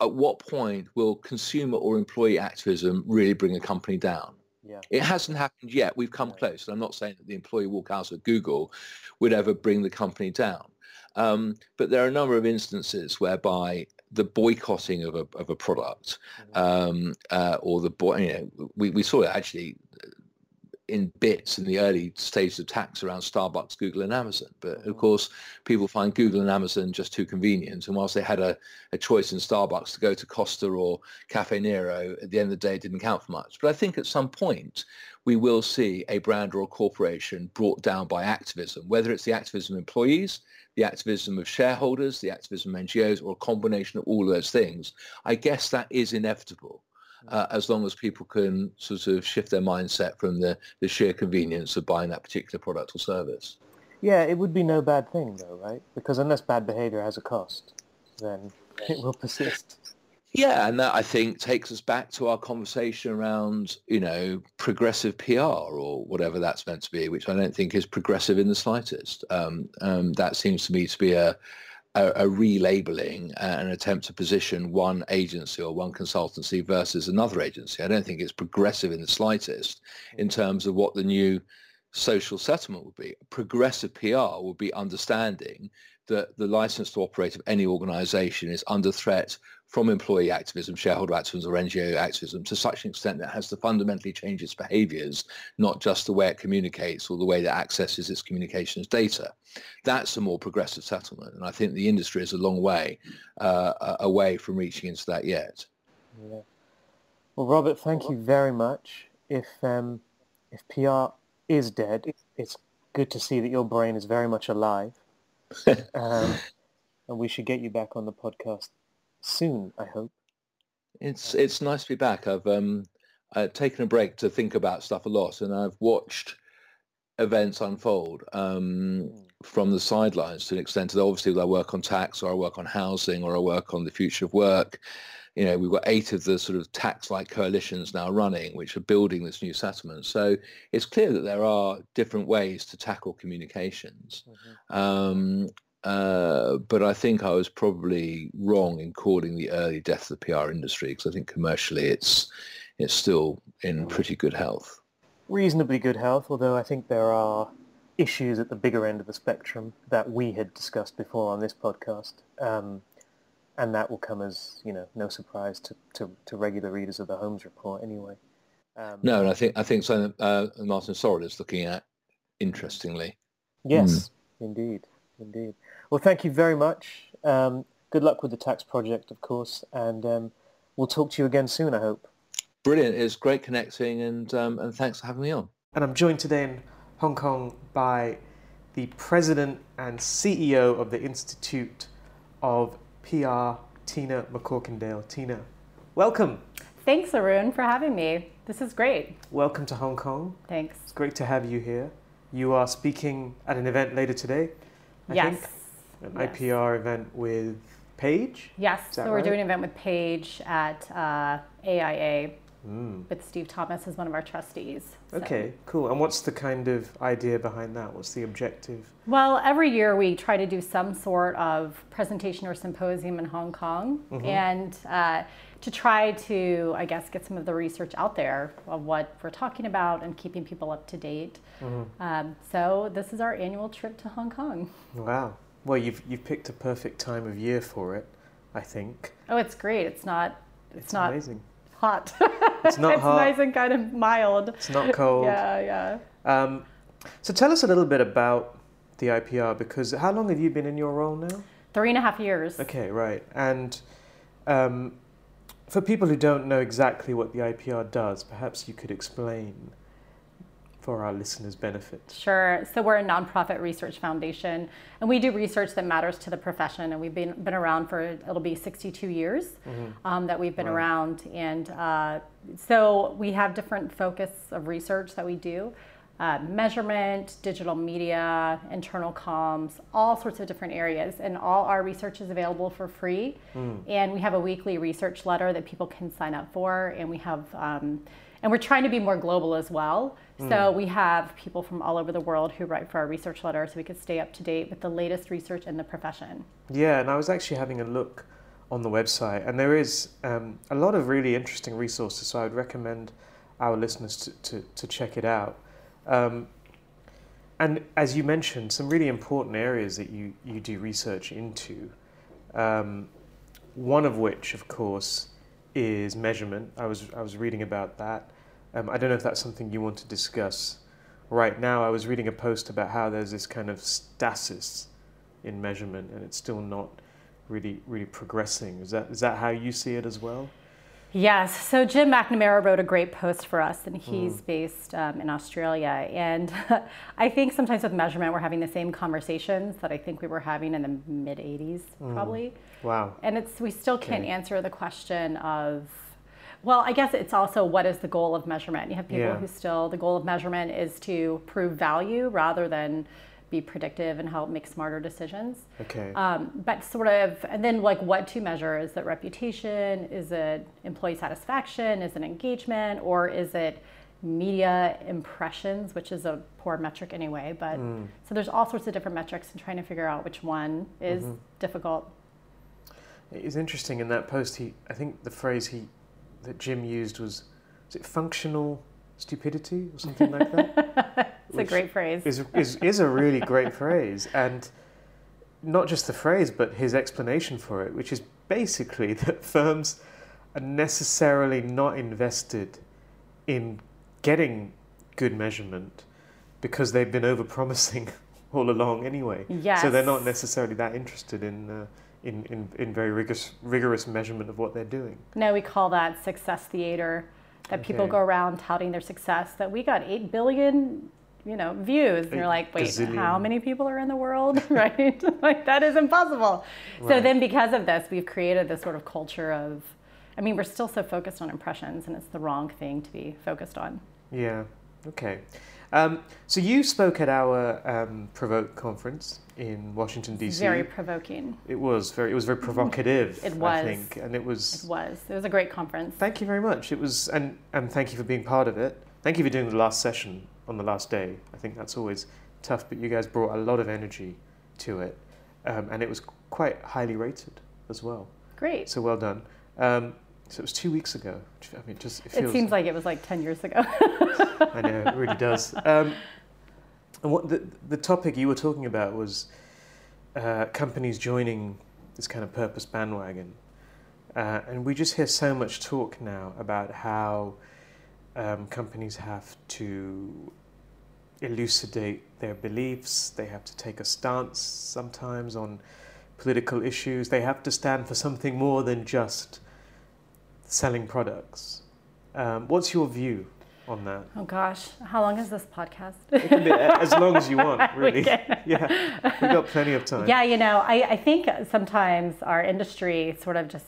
at what point will consumer or employee activism really bring a company down? Yeah. It hasn't happened yet. We've come yeah. close. I'm not saying that the employee walkouts at Google would ever bring the company down. Um, but there are a number of instances whereby the boycotting of a, of a product mm-hmm. um, uh, or the boy, you know, we, we saw it actually in bits in the early stages of tax around Starbucks, Google and Amazon. But of mm-hmm. course, people find Google and Amazon just too convenient. And whilst they had a, a choice in Starbucks to go to Costa or Caffè Nero, at the end of the day, it didn't count for much. But I think at some point, we will see a brand or a corporation brought down by activism, whether it's the activism of employees, the activism of shareholders, the activism of NGOs, or a combination of all those things. I guess that is inevitable. Mm. Uh, as long as people can sort of shift their mindset from the, the sheer convenience of buying that particular product or service. Yeah, it would be no bad thing though, right? Because unless bad behavior has a cost, then it will [LAUGHS] persist. Yeah, and that I think takes us back to our conversation around, you know, progressive PR or whatever that's meant to be, which I don't think is progressive in the slightest. Um, um, that seems to me to be a, a, a relabeling, an attempt to position one agency or one consultancy versus another agency. I don't think it's progressive in the slightest in mm-hmm. terms of what the new social settlement would be. Progressive PR would be understanding that the license to operate of any organization is under threat from employee activism, shareholder activism, or NGO activism to such an extent that it has to fundamentally change its behaviors, not just the way it communicates or the way that accesses its communications data. That's a more progressive settlement, and I think the industry is a long way uh, away from reaching into that yet. Yeah. Well, Robert, thank you very much. If um, if PR is dead, it's good to see that your brain is very much alive, um, [LAUGHS] and we should get you back on the podcast soon, I hope. It's it's nice to be back. I've um I've taken a break to think about stuff a lot, and I've watched events unfold um, mm. from the sidelines to an extent. That obviously, I work on tax, or I work on housing, or I work on the future of work. You know, we've got eight of the sort of tax-like coalitions now running, which are building this new settlement. So it's clear that there are different ways to tackle communications. Mm-hmm. Um, Uh, but I think I was probably wrong in calling the early death of the PR industry because I think commercially it's it's still in pretty good health. Reasonably good health, although I think there are issues at the bigger end of the spectrum that we had discussed before on this podcast. Um, and that will come as, you know, no surprise to, to, to regular readers of the Holmes Report anyway. Um, no, and I think I think so, uh, Martin Sorrell is looking at interestingly. Yes, mm. indeed, indeed. Well, thank you very much. Um, good luck with the tax project, of course, and um, we'll talk to you again soon, I hope. Brilliant. It's great connecting, and um, and thanks for having me on. And I'm joined today in Hong Kong by the president and CEO of the Institute of PR, Tina McCorkindale. Tina, welcome. Thanks, Arun, for having me. This is great. Welcome to Hong Kong. Thanks. It's great to have you here. You are speaking at an event later today. I yes. Think, an yes. IPR event with Page. Yes. So right? we're doing an event with Page at uh, AIA Mm. But Steve Thomas is one of our trustees. So. Okay, cool. And what's the kind of idea behind that? What's the objective? Well, every year we try to do some sort of presentation or symposium in Hong Kong, mm-hmm. and uh, to try to, I guess, get some of the research out there of what we're talking about and keeping people up to date. Mm-hmm. Um, so this is our annual trip to Hong Kong. Wow. Well, you've you've picked a perfect time of year for it, I think. Oh, it's great. It's not. It's, it's not amazing hot. [LAUGHS] It's not it's hot. nice and kind of mild. It's not cold. yeah, yeah. Um, so tell us a little bit about the IPR because how long have you been in your role now? Three and a half years. Okay, right. And um, for people who don't know exactly what the IPR does, perhaps you could explain for our listeners' benefit? Sure. So we're a nonprofit research foundation, and we do research that matters to the profession. And we've been been around for it'll be 62 years mm-hmm. um, that we've been wow. around, and uh, so we have different focus of research that we do. Uh, measurement, digital media, internal comms, all sorts of different areas. And all our research is available for free. Mm. And we have a weekly research letter that people can sign up for. And we have um, and we're trying to be more global as well. So we have people from all over the world who write for our research letter so we could stay up to date with the latest research in the profession. Yeah, and I was actually having a look on the website, and there is um, a lot of really interesting resources, so I would recommend our listeners to, to, to check it out. Um, and as you mentioned, some really important areas that you, you do research into. Um, one of which, of course, is measurement. I was I was reading about that. Um, I don't know if that's something you want to discuss right now. I was reading a post about how there's this kind of stasis in measurement, and it's still not really really progressing. Is that is that how you see it as well? Yes. So Jim Macnamara wrote a great post for us, and he's mm. based um, in Australia. And [LAUGHS] I think sometimes with measurement, we're having the same conversations that I think we were having in the mid '80s, mm. probably. Wow. And it's we still can't okay. answer the question of. Well, I guess it's also what is the goal of measurement? You have people yeah. who still the goal of measurement is to prove value rather than be predictive and help make smarter decisions. Okay. Um, but sort of, and then like what to measure? Is it reputation? Is it employee satisfaction? Is it engagement? Or is it media impressions, which is a poor metric anyway? But mm. so there's all sorts of different metrics and trying to figure out which one is mm-hmm. difficult. It's interesting in that post. He, I think the phrase he that Jim used was, is it functional stupidity or something like that? [LAUGHS] it's a great phrase. is, is, is a really great phrase. And not just the phrase, but his explanation for it, which is basically [LAUGHS] that firms are necessarily not invested in getting good measurement because they've been overpromising [LAUGHS] all along anyway. Yes. So they're not necessarily that interested in, uh, in, in, in very rigorous, rigorous measurement of what they're doing. No, we call that success theater that people go around touting their success that we got 8 billion you know views. And you're like wait gazillion. how many people are in the world? [LAUGHS] Right? [LAUGHS] Like that is impossible. Right. so then because of this we've created this sort of culture of i mean we're still so focused on impressions and it's the wrong thing to be focused on. Yeah. Okay um, so you spoke at our um, Provoke conference in Washington D.C. Very provoking. It was very. It was very provocative. [LAUGHS] it was. I think, and it was. It was. It was a great conference. Thank you very much. It was, and and thank you for being part of it. Thank you for doing the last session on the last day. I think that's always tough, but you guys brought a lot of energy to it. um, and it was quite highly rated as well. Great. So well done. So it was two weeks ago. I mean, just it, it seems like it was like ten years ago. [LAUGHS] I know it really does. Um, and what the the topic you were talking about was uh, companies joining this kind of purpose bandwagon, uh, and we just hear so much talk now about how um, companies have to elucidate their beliefs. They have to take a stance sometimes on political issues. They have to stand for something more than just selling products. Um, what's your view on that? Oh gosh, how long is this podcast? it can be as long as you [LAUGHS] want, really. [LAUGHS] yeah, we've got plenty of time. Yeah, you know, I, I think sometimes our industry sort of just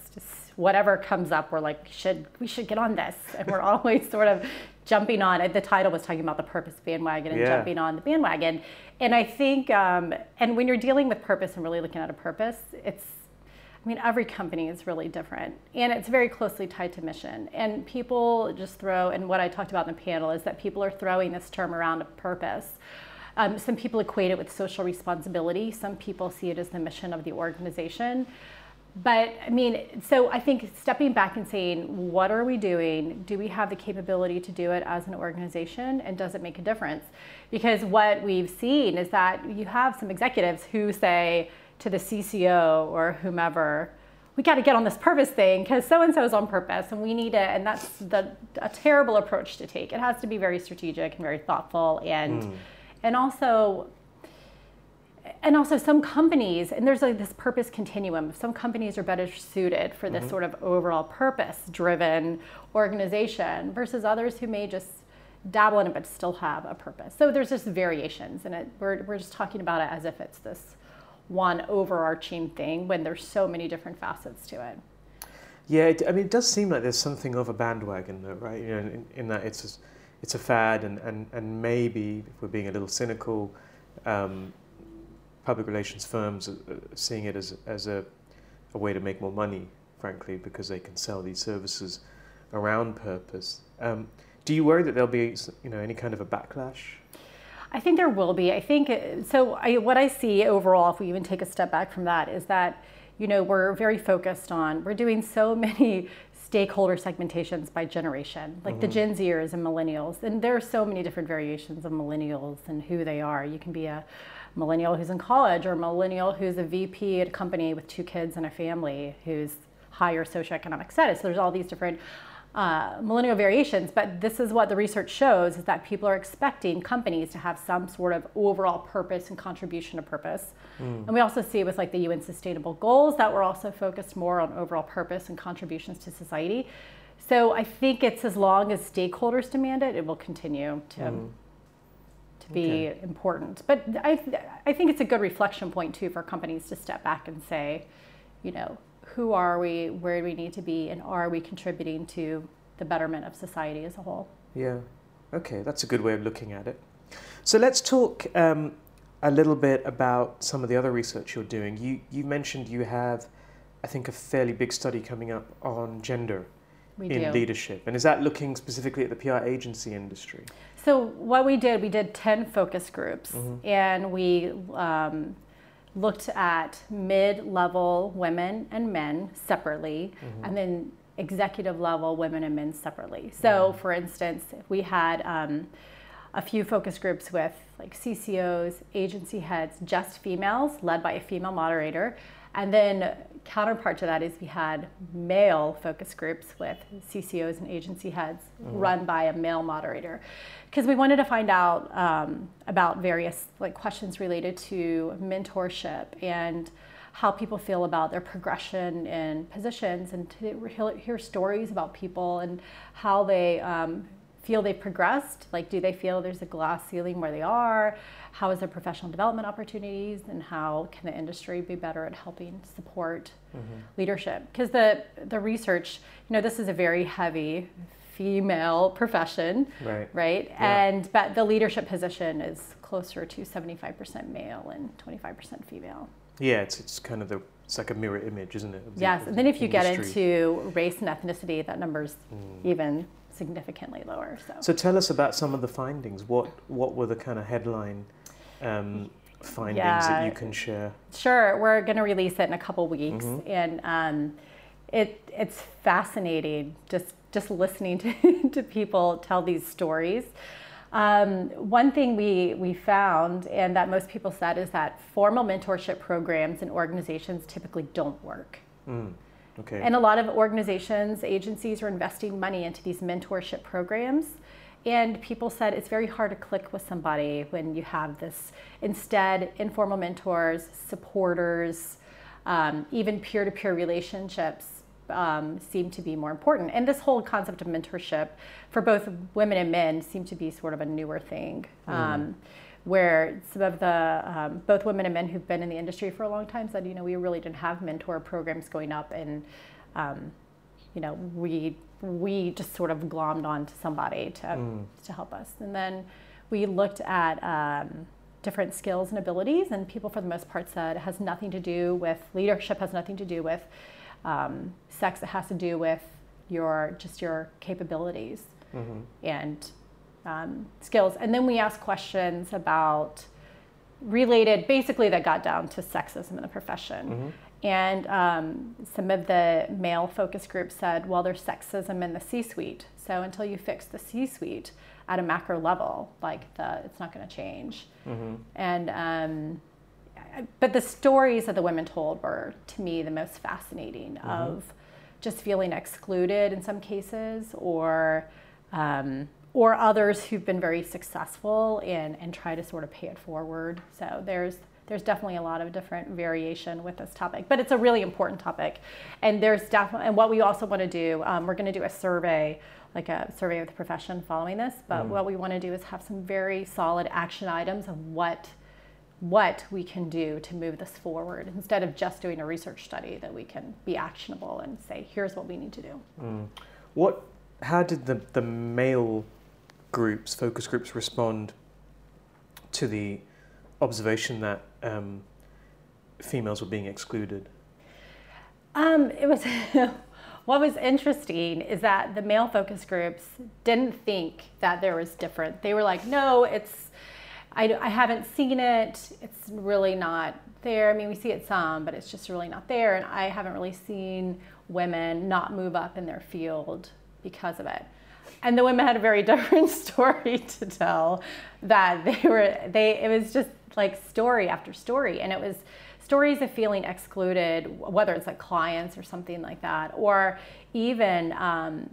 whatever comes up, we're like, should we should get on this, and we're [LAUGHS] always sort of jumping on. The title was talking about the purpose bandwagon and yeah. jumping on the bandwagon, and I think, um, and when you're dealing with purpose and really looking at a purpose, it's I mean, every company is really different and it's very closely tied to mission. And people just throw, and what I talked about in the panel is that people are throwing this term around of purpose. Um, some people equate it with social responsibility, some people see it as the mission of the organization. But I mean, so I think stepping back and saying, what are we doing? Do we have the capability to do it as an organization? And does it make a difference? Because what we've seen is that you have some executives who say, to the CCO or whomever, we got to get on this purpose thing because so and so is on purpose and we need it. And that's the, a terrible approach to take. It has to be very strategic and very thoughtful and, mm. and also, and also some companies, and there's like this purpose continuum. Some companies are better suited for this mm-hmm. sort of overall purpose driven organization versus others who may just dabble in it but still have a purpose. So there's just variations and it, we're, we're just talking about it as if it's this one overarching thing when there's so many different facets to it. Yeah, it, I mean, it does seem like there's something of a bandwagon, though, right? You know, in, in that it's a, it's a fad, and, and, and maybe if we're being a little cynical, um, public relations firms are seeing it as as a, a way to make more money, frankly, because they can sell these services around purpose. Um, do you worry that there'll be you know any kind of a backlash? I think there will be. I think so. I, what I see overall, if we even take a step back from that, is that you know we're very focused on we're doing so [LAUGHS] many stakeholder segmentations by generation, like mm-hmm. the Gen Zers and millennials, and there are so many different variations of millennials and who they are. You can be a millennial who's in college or a millennial who's a VP at a company with two kids and a family who's higher socioeconomic status. So there's all these different uh, millennial variations, but this is what the research shows is that people are expecting companies to have some sort of overall purpose and contribution to purpose. Mm. And we also see with like the UN sustainable goals that we're also focused more on overall purpose and contributions to society. So I think it's as long as stakeholders demand it, it will continue to, mm. to be okay. important. But I, I think it's a good reflection point too for companies to step back and say, you know, who are we, where do we need to be, and are we contributing to the betterment of society as a whole? Yeah, okay, that's a good way of looking at it. So let's talk um, a little bit about some of the other research you're doing. You, you mentioned you have, I think, a fairly big study coming up on gender we in do. leadership. And is that looking specifically at the PR agency industry? So, what we did, we did 10 focus groups, mm-hmm. and we um, looked at mid-level women and men separately, mm-hmm. and then executive level women and men separately. So, for instance, we had um, a few focus groups with like CCOs, agency heads, just females, led by a female moderator, and then counterpart to that is we had male focus groups with CCOs and agency heads mm-hmm. run by a male moderator because we wanted to find out um, about various like questions related to mentorship and how people feel about their progression in positions and to hear stories about people and how they um, feel they've progressed like do they feel there's a glass ceiling where they are how is their professional development opportunities and how can the industry be better at helping support mm-hmm. leadership because the the research you know this is a very heavy female profession right right yeah. and but the leadership position is closer to 75% male and 25% female yeah it's, it's kind of the it's like a mirror image isn't it the, yes and then if you industry. get into race and ethnicity that number's mm. even significantly lower so so tell us about some of the findings what what were the kind of headline um, findings yeah. that you can share? Sure, we're going to release it in a couple weeks, mm-hmm. and um, it it's fascinating just just listening [LAUGHS] to, to people tell these stories. Um, one thing we, we found, and that most people said, is that formal mentorship programs and organizations typically don't work. Mm, okay. And a lot of organizations, agencies are investing money into these mentorship programs. And people said it's very hard to click with somebody when you have this. Instead, informal mentors, supporters, um, even peer to peer relationships um, seem to be more important. And this whole concept of mentorship for both women and men seem to be sort of a newer thing. Mm. Um, where some of the um, both women and men who've been in the industry for a long time said, you know, we really didn't have mentor programs going up, and um, you know, we we just sort of glommed onto somebody to mm. to help us, and then we looked at um, different skills and abilities, and people for the most part said it has nothing to do with leadership, has nothing to do with um, sex it has to do with your just your capabilities mm-hmm. and um, skills. And then we ask questions about related, basically that got down to sexism in the profession. Mm-hmm. And um, some of the male focus groups said, well, there's sexism in the C-suite. So until you fix the C-suite at a macro level, like the, it's not going to change. Mm-hmm. And um, but the stories that the women told were to me the most fascinating mm-hmm. of just feeling excluded in some cases or um, or others who've been very successful and and try to sort of pay it forward so there's there's definitely a lot of different variation with this topic but it's a really important topic and there's definitely and what we also want to do um, we're going to do a survey like a survey of the profession following this but mm. what we want to do is have some very solid action items of what what we can do to move this forward instead of just doing a research study that we can be actionable and say here's what we need to do mm. what how did the, the male groups focus groups respond to the observation that um, females were being excluded um, it was [LAUGHS] what was interesting is that the male focus groups didn't think that there was different they were like no it's I, I haven't seen it. It's really not there. I mean, we see it some, but it's just really not there. And I haven't really seen women not move up in their field because of it. And the women had a very [LAUGHS] different story to tell that they were, they, it was just like story after story. And it was stories of feeling excluded, whether it's like clients or something like that, or even um,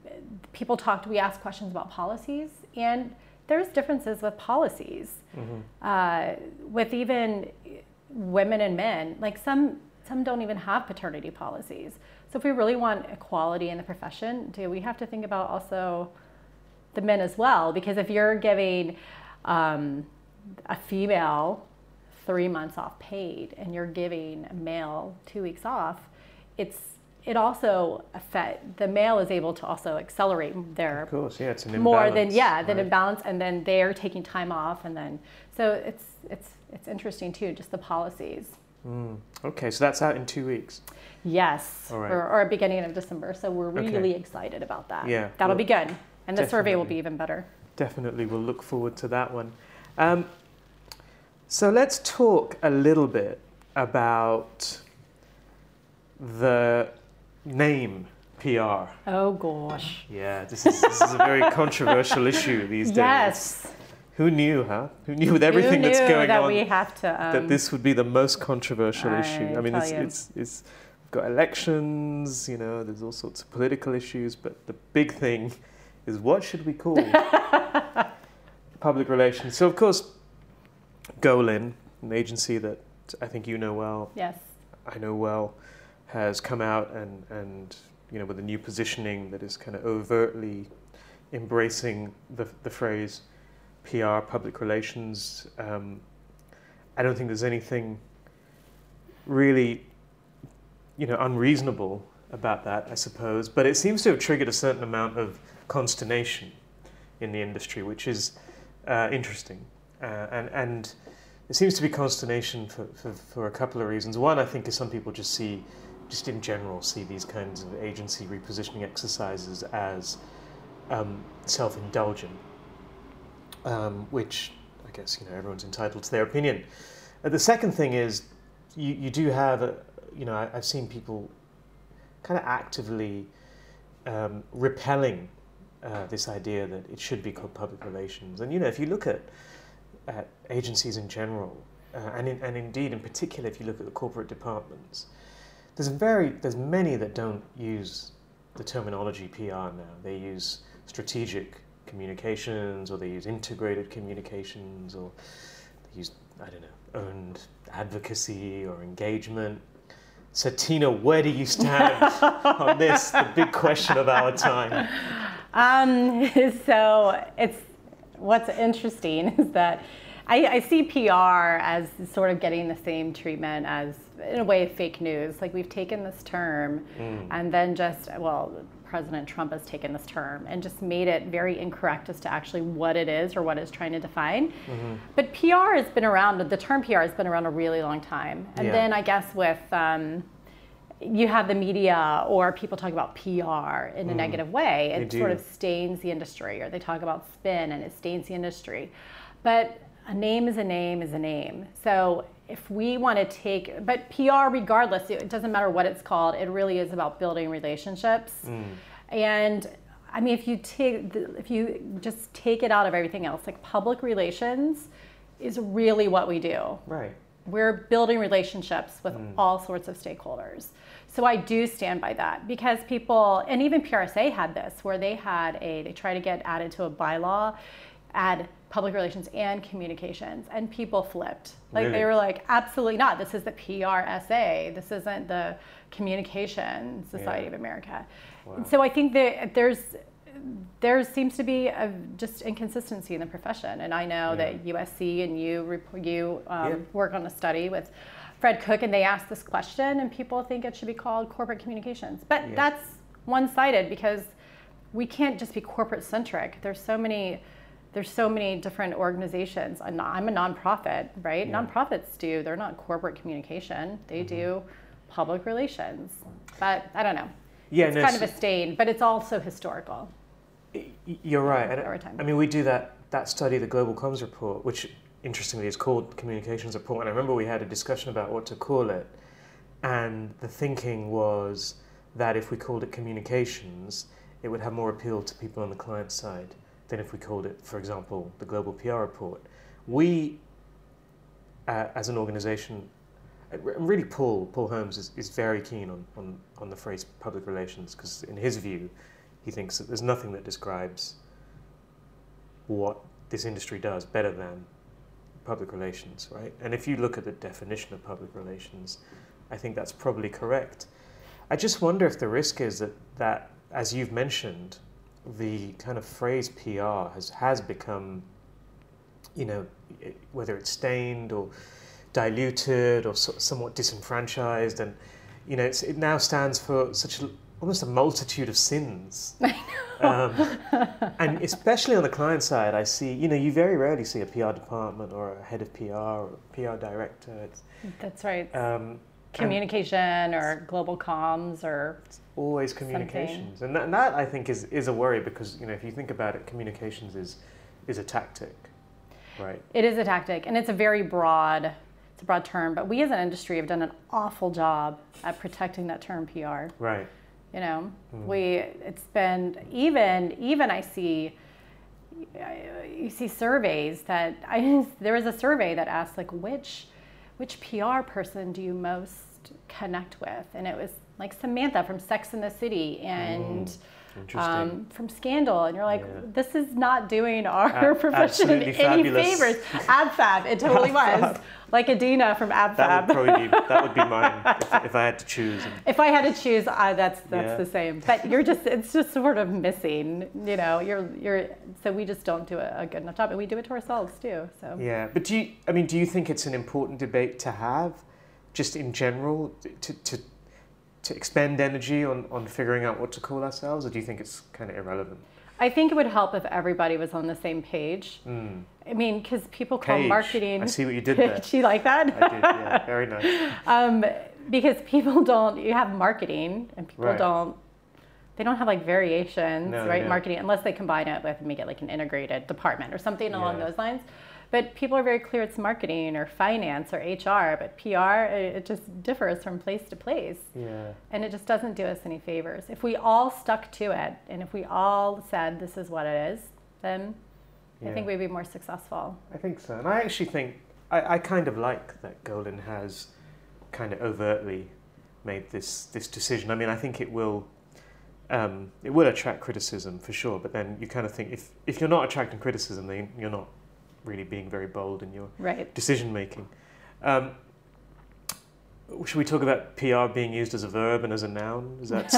people talked, we asked questions about policies and there's differences with policies, mm-hmm. uh, with even women and men. Like some some don't even have paternity policies. So if we really want equality in the profession, do we have to think about also the men as well? Because if you're giving um, a female three months off paid and you're giving a male two weeks off, it's it also affect the male is able to also accelerate their of course yeah it's an more than yeah than right. imbalance and then they're taking time off and then so it's it's it's interesting too just the policies mm. okay so that's out in two weeks yes or, or beginning of december so we're really okay. excited about that yeah that'll well, be good and the survey will be even better definitely we'll look forward to that one um, so let's talk a little bit about the name PR. Oh gosh. Yeah, this is, this is a very [LAUGHS] controversial issue these days. Yes. Who knew, huh? Who knew with everything knew that's going that on we have to, um, that this would be the most controversial I issue? I mean, it's, it's, it's got elections, you know, there's all sorts of political issues, but the big thing is what should we call [LAUGHS] public relations? So, of course, Golin, an agency that I think you know well. Yes. I know well has come out and, and you know, with a new positioning that is kind of overtly embracing the, the phrase PR, public relations. Um, I don't think there's anything really, you know, unreasonable about that, I suppose. But it seems to have triggered a certain amount of consternation in the industry, which is uh, interesting. Uh, and, and it seems to be consternation for, for, for a couple of reasons. One, I think, is some people just see just in general see these kinds of agency repositioning exercises as um, self-indulgent, um, which I guess you know everyone's entitled to their opinion. Uh, the second thing is you, you do have, a, you know, I, have seen people kind of actively um, repelling uh, this idea that it should be called public relations. And, you know, if you look at, at agencies in general, uh, and, in, and indeed in particular if you look at the corporate departments, there's very there's many that don't use the terminology PR now. They use strategic communications, or they use integrated communications, or they use I don't know owned advocacy or engagement. So Tina, where do you stand [LAUGHS] on this? The big question of our time. Um, [LAUGHS] so it's what's interesting [LAUGHS] is that I, I, see PR as sort of getting the same treatment as, in a way, fake news. Like we've taken this term mm. and then just, well, President Trump has taken this term and just made it very incorrect as to actually what it is or what it's trying to define. Mm-hmm. But PR has been around, the term PR has been around a really long time. And yeah. then I guess with, um, you have the media or people talk about PR in a mm. negative way. It sort of stains the industry, or they talk about spin and it stains the industry. But a name is a name is a name. So if we want to take, but PR, regardless, it doesn't matter what it's called, it really is about building relationships. Mm. And I mean, if you take, if you just take it out of everything else, like public relations is really what we do. Right. We're building relationships with mm. all sorts of stakeholders. So I do stand by that because people, and even PRSA had this, where they had a, they try to get added to a bylaw, add public relations and communications and people flipped like really? they were like absolutely not this is the prsa this isn't the communication society yeah. of america wow. so i think that there's there seems to be a just inconsistency in the profession and i know yeah. that usc and you you um, yeah. work on a study with fred cook and they asked this question and people think it should be called corporate communications but that's one-sided because we can't just be corporate centric there's so many there's so many different organizations. I'm a nonprofit, right? Yeah. Nonprofits do, they're not corporate communication, they mm-hmm. do public relations. But I don't know. Yeah, it's no, kind so of a stain, but it's also historical. You're right. Over time. I mean, we do that, that study, the Global Comms Report, which interestingly is called Communications Report. And I remember we had a discussion about what to call it. And the thinking was that if we called it communications, it would have more appeal to people on the client side than if we called it, for example, the Global PR Report. We, uh, as an organization, and really Paul, Paul Holmes is, is very keen on, on, on the phrase public relations because in his view, he thinks that there's nothing that describes what this industry does better than public relations, right? And if you look at the definition of public relations, I think that's probably correct. I just wonder if the risk is that, that as you've mentioned, the kind of phrase PR has, has become, you know, whether it's stained or diluted or so, somewhat disenfranchised, and you know, it now stands for such a, almost a multitude of sins. [LAUGHS] Um, and especially on the client side, I see, you know, you very rarely see a PR department or a head of PR or PR director. It's, That's right. Um, communication or global comms or always communications. And that, and that, i think is, is a worry because you know if you think about it communications is is a tactic right? It is a tactic and it's a very broad it's a broad term but we as an industry have done an awful job at protecting that term pr right. You know? Mm. we it's been even even i see you see surveys that [LAUGHS] i there was a survey that asked like which which PR person do you most connect with? And it was like Samantha from Sex in the City and mm, um, from Scandal. And you're like, yeah. this is not doing our [LAUGHS] profession any fabulous. favors. AbFab, it totally [LAUGHS] was. Like Edina from AbFab. That would probably be, that would be [LAUGHS] mine if, if I had to choose. If I had to choose, uh, that's that's yeah. the same. But you're just it's just sort of missing. You know, you're you're so we just don't do a, a good enough job, and we do it to ourselves too. So yeah, but do you? I mean, do you think it's an important debate to have, just in general, to to to expend energy on on figuring out what to call ourselves, or do you think it's kind of irrelevant? I think it would help if everybody was on the same page. Mm. I mean, because people call page. marketing. I see what you did there. [LAUGHS] did you like that? I did. Yeah, very nice. [LAUGHS] um, because people don't. You have marketing, and people right. don't they don't have like variations, no, right? Marketing, unless they combine it with make it like an integrated department or something along yeah. those lines. But people are very clear it's marketing or finance or HR, but PR, it just differs from place to place. Yeah. And it just doesn't do us any favors. If we all stuck to it and if we all said this is what it is, then yeah. I think we'd be more successful. I think so. And I actually think, I, I kind of like that Golin has kind of overtly made this, this decision. I mean, I think it will um, it will attract criticism for sure. But then you kind of think if if you're not attracting criticism, then you're not really being very bold in your right. decision making. Um, should we talk about PR being used as a verb and as a noun? Is that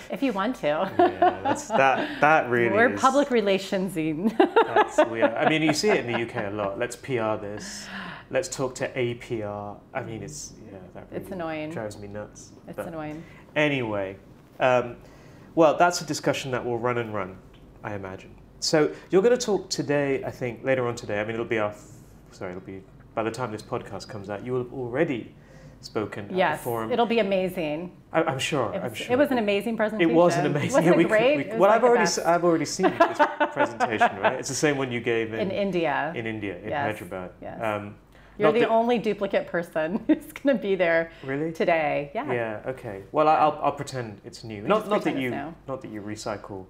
[LAUGHS] if you want to? [LAUGHS] yeah, that's, that that really. We're is, public relationsing. that's [LAUGHS] weird. I mean, you see it in the UK a lot. Let's PR this. Let's talk to APR. I mean, it's yeah, that really it's annoying. Drives me nuts. It's but annoying. Anyway, um, well, that's a discussion that will run and run, I imagine. So you're going to talk today, I think, later on today. I mean, it'll be our, sorry, it'll be by the time this podcast comes out, you will have already spoken yes, at the forum. it'll be amazing. I, am sure. Was, I'm sure. It was an amazing presentation. It was an amazing. Wasn't yeah, we, great? We, well, like I've already, I've already seen [LAUGHS] this presentation, right? It's the same one you gave in, in India. In India, in yes. Hyderabad. Yes. Um, You're the, the, only duplicate person [LAUGHS] who's going to be there. Really? Today, yeah. Yeah. Okay. Well, I'll, I'll pretend it's new. Not, not that you, not that you recycle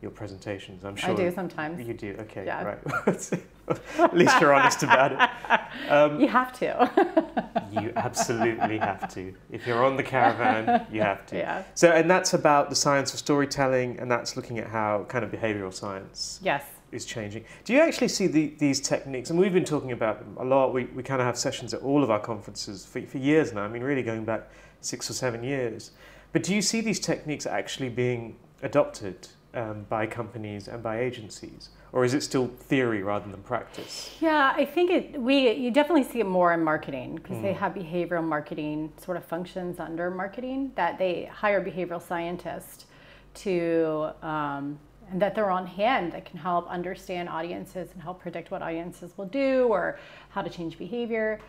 your presentations. I'm sure I do sometimes. You do. Okay. Yeah. Right. [LAUGHS] At least you're honest about it. [LAUGHS] Um, you have to. [LAUGHS] you absolutely have to. If you're on the caravan, you have to. Yeah. So, and that's about the science of storytelling, and that's looking at how kind of behavioral science. Yes. Is changing. Do you actually see the, these techniques? And we've been talking about them a lot. We, we kind of have sessions at all of our conferences for, for years now. I mean, really going back six or seven years. But do you see these techniques actually being adopted um, by companies and by agencies? Or is it still theory rather than practice? Yeah, I think it. We you definitely see it more in marketing because mm. they have behavioral marketing sort of functions under marketing that they hire behavioral scientists to um, and that they're on hand that can help understand audiences and help predict what audiences will do or how to change behavior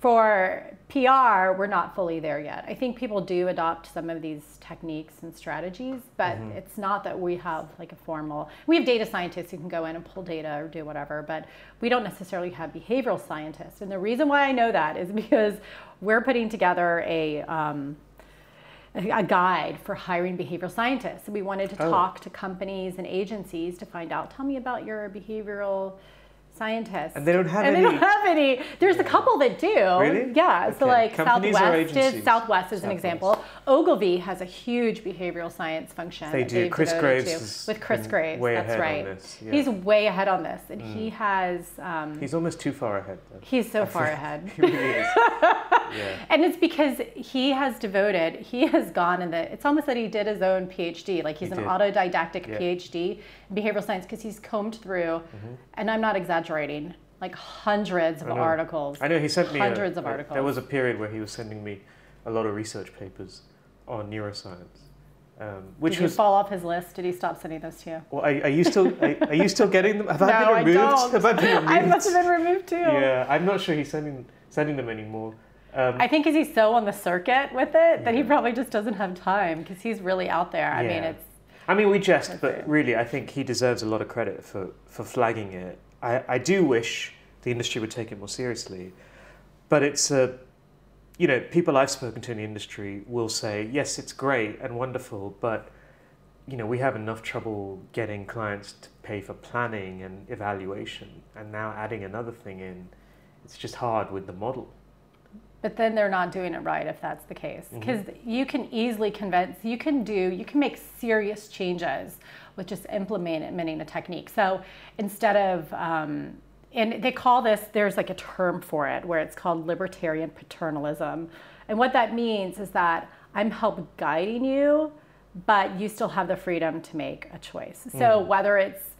for PR, we're not fully there yet. I think people do adopt some of these techniques and strategies, but mm-hmm. it's not that we have like a formal. We have data scientists who can go in and pull data or do whatever, but we don't necessarily have behavioral scientists. And the reason why I know that is [LAUGHS] because we're putting together a um, a guide for hiring behavioral scientists. We wanted to oh. talk to companies and agencies to find out. Tell me about your behavioral scientists. And they don't have and any. they don't have any. There's a couple that do. Really? Yeah. Okay. So like Companies Southwest Southwest is Southwest. an example. Ogilvy has a huge behavioral science function. They do. Chris Graves with Chris Graves. Way that's ahead right. On this. Yeah. He's way ahead on this, and mm. he has. Um, he's almost too far ahead. Though. He's so far ahead. [LAUGHS] he really is. [LAUGHS] yeah. And it's because he has devoted. He has gone in the. It's almost that he did his own PhD. Like he's he an did. autodidactic Yeah. PhD behavioral science because he's combed through, Mm-hmm. and I'm not exaggerating like hundreds of I articles. I know he sent me hundreds a, of articles. There was a period where he was sending me a lot of research papers on neuroscience, um, which Did you was. fall off his list? Did he stop sending those to you? Well, are, are you still [LAUGHS] are, are you still getting them? Have no, I been removed? I don't. [LAUGHS] Have I been removed? I must have been removed too. Yeah, I'm not sure he's sending sending them anymore. Um, I think because he's so on the circuit with it that he probably just doesn't have time because he's really out there. I mean, it's I mean, we jest, That's but really, I think he deserves a lot of credit for, for flagging it. I, I do wish the industry would take it more seriously, but it's a, you know, people I've spoken to in the industry will say, yes, it's great and wonderful, but, you know, we have enough trouble getting clients to pay for planning and evaluation, and now adding another thing in, it's just hard with the model. But then they're not doing it right if that's the case. Mm-hmm. Because you can easily convince, you can do, you can make serious changes with just implementing a technique. So instead of, um, and they call this, there's like a term for it where it's called libertarian paternalism. And what that means is that I'm help guiding you, but you still have the freedom to make a choice. So whether it's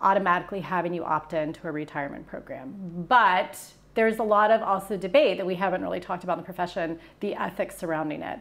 automatically having you opt into a retirement program. But there's a lot of also debate that we haven't really talked about in the profession, the ethics surrounding it.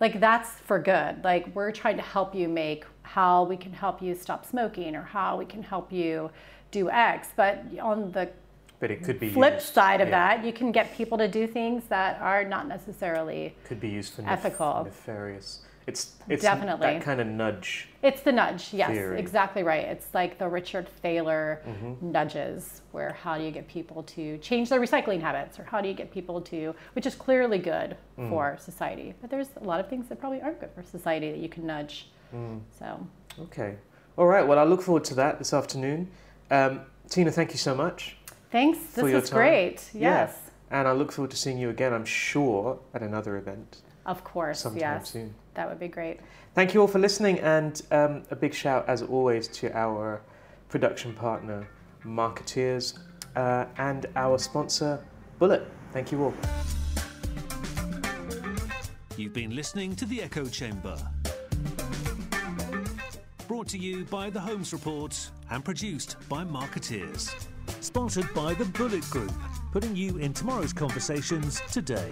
Like that's for good. Like we're trying to help you make how we can help you stop smoking or how we can help you do X. But on the But it could be flip used, side of yeah, that, you can get people to do things that are not necessarily could be used for ethical. nefarious It's it's Definitely. that kind of nudge. It's the nudge, yes, theory. exactly right. It's like the Richard Thaler mm-hmm. nudges, where how do you get people to change their recycling habits, or how do you get people to, which is clearly good mm. for society. But there's a lot of things that probably aren't good for society that you can nudge. Mm. So Okay. All right. Well, I look forward to that this afternoon. Um, Tina, thank you so much. thanks. This was time. great. Yeah. Yes, And I look forward to seeing you again. I'm sure at another event of course. sometime yes, soon. that would be great. Thank you all for listening, and um, a big shout, as always, to our production partner, Markettiers, uh, and our sponsor, Bulleit. Thank you all. You've been listening to The Echo Chamber. Brought to you by The Holmes Report and produced by Markettiers. Sponsored by the Bulleit Group, putting you in tomorrow's conversations today.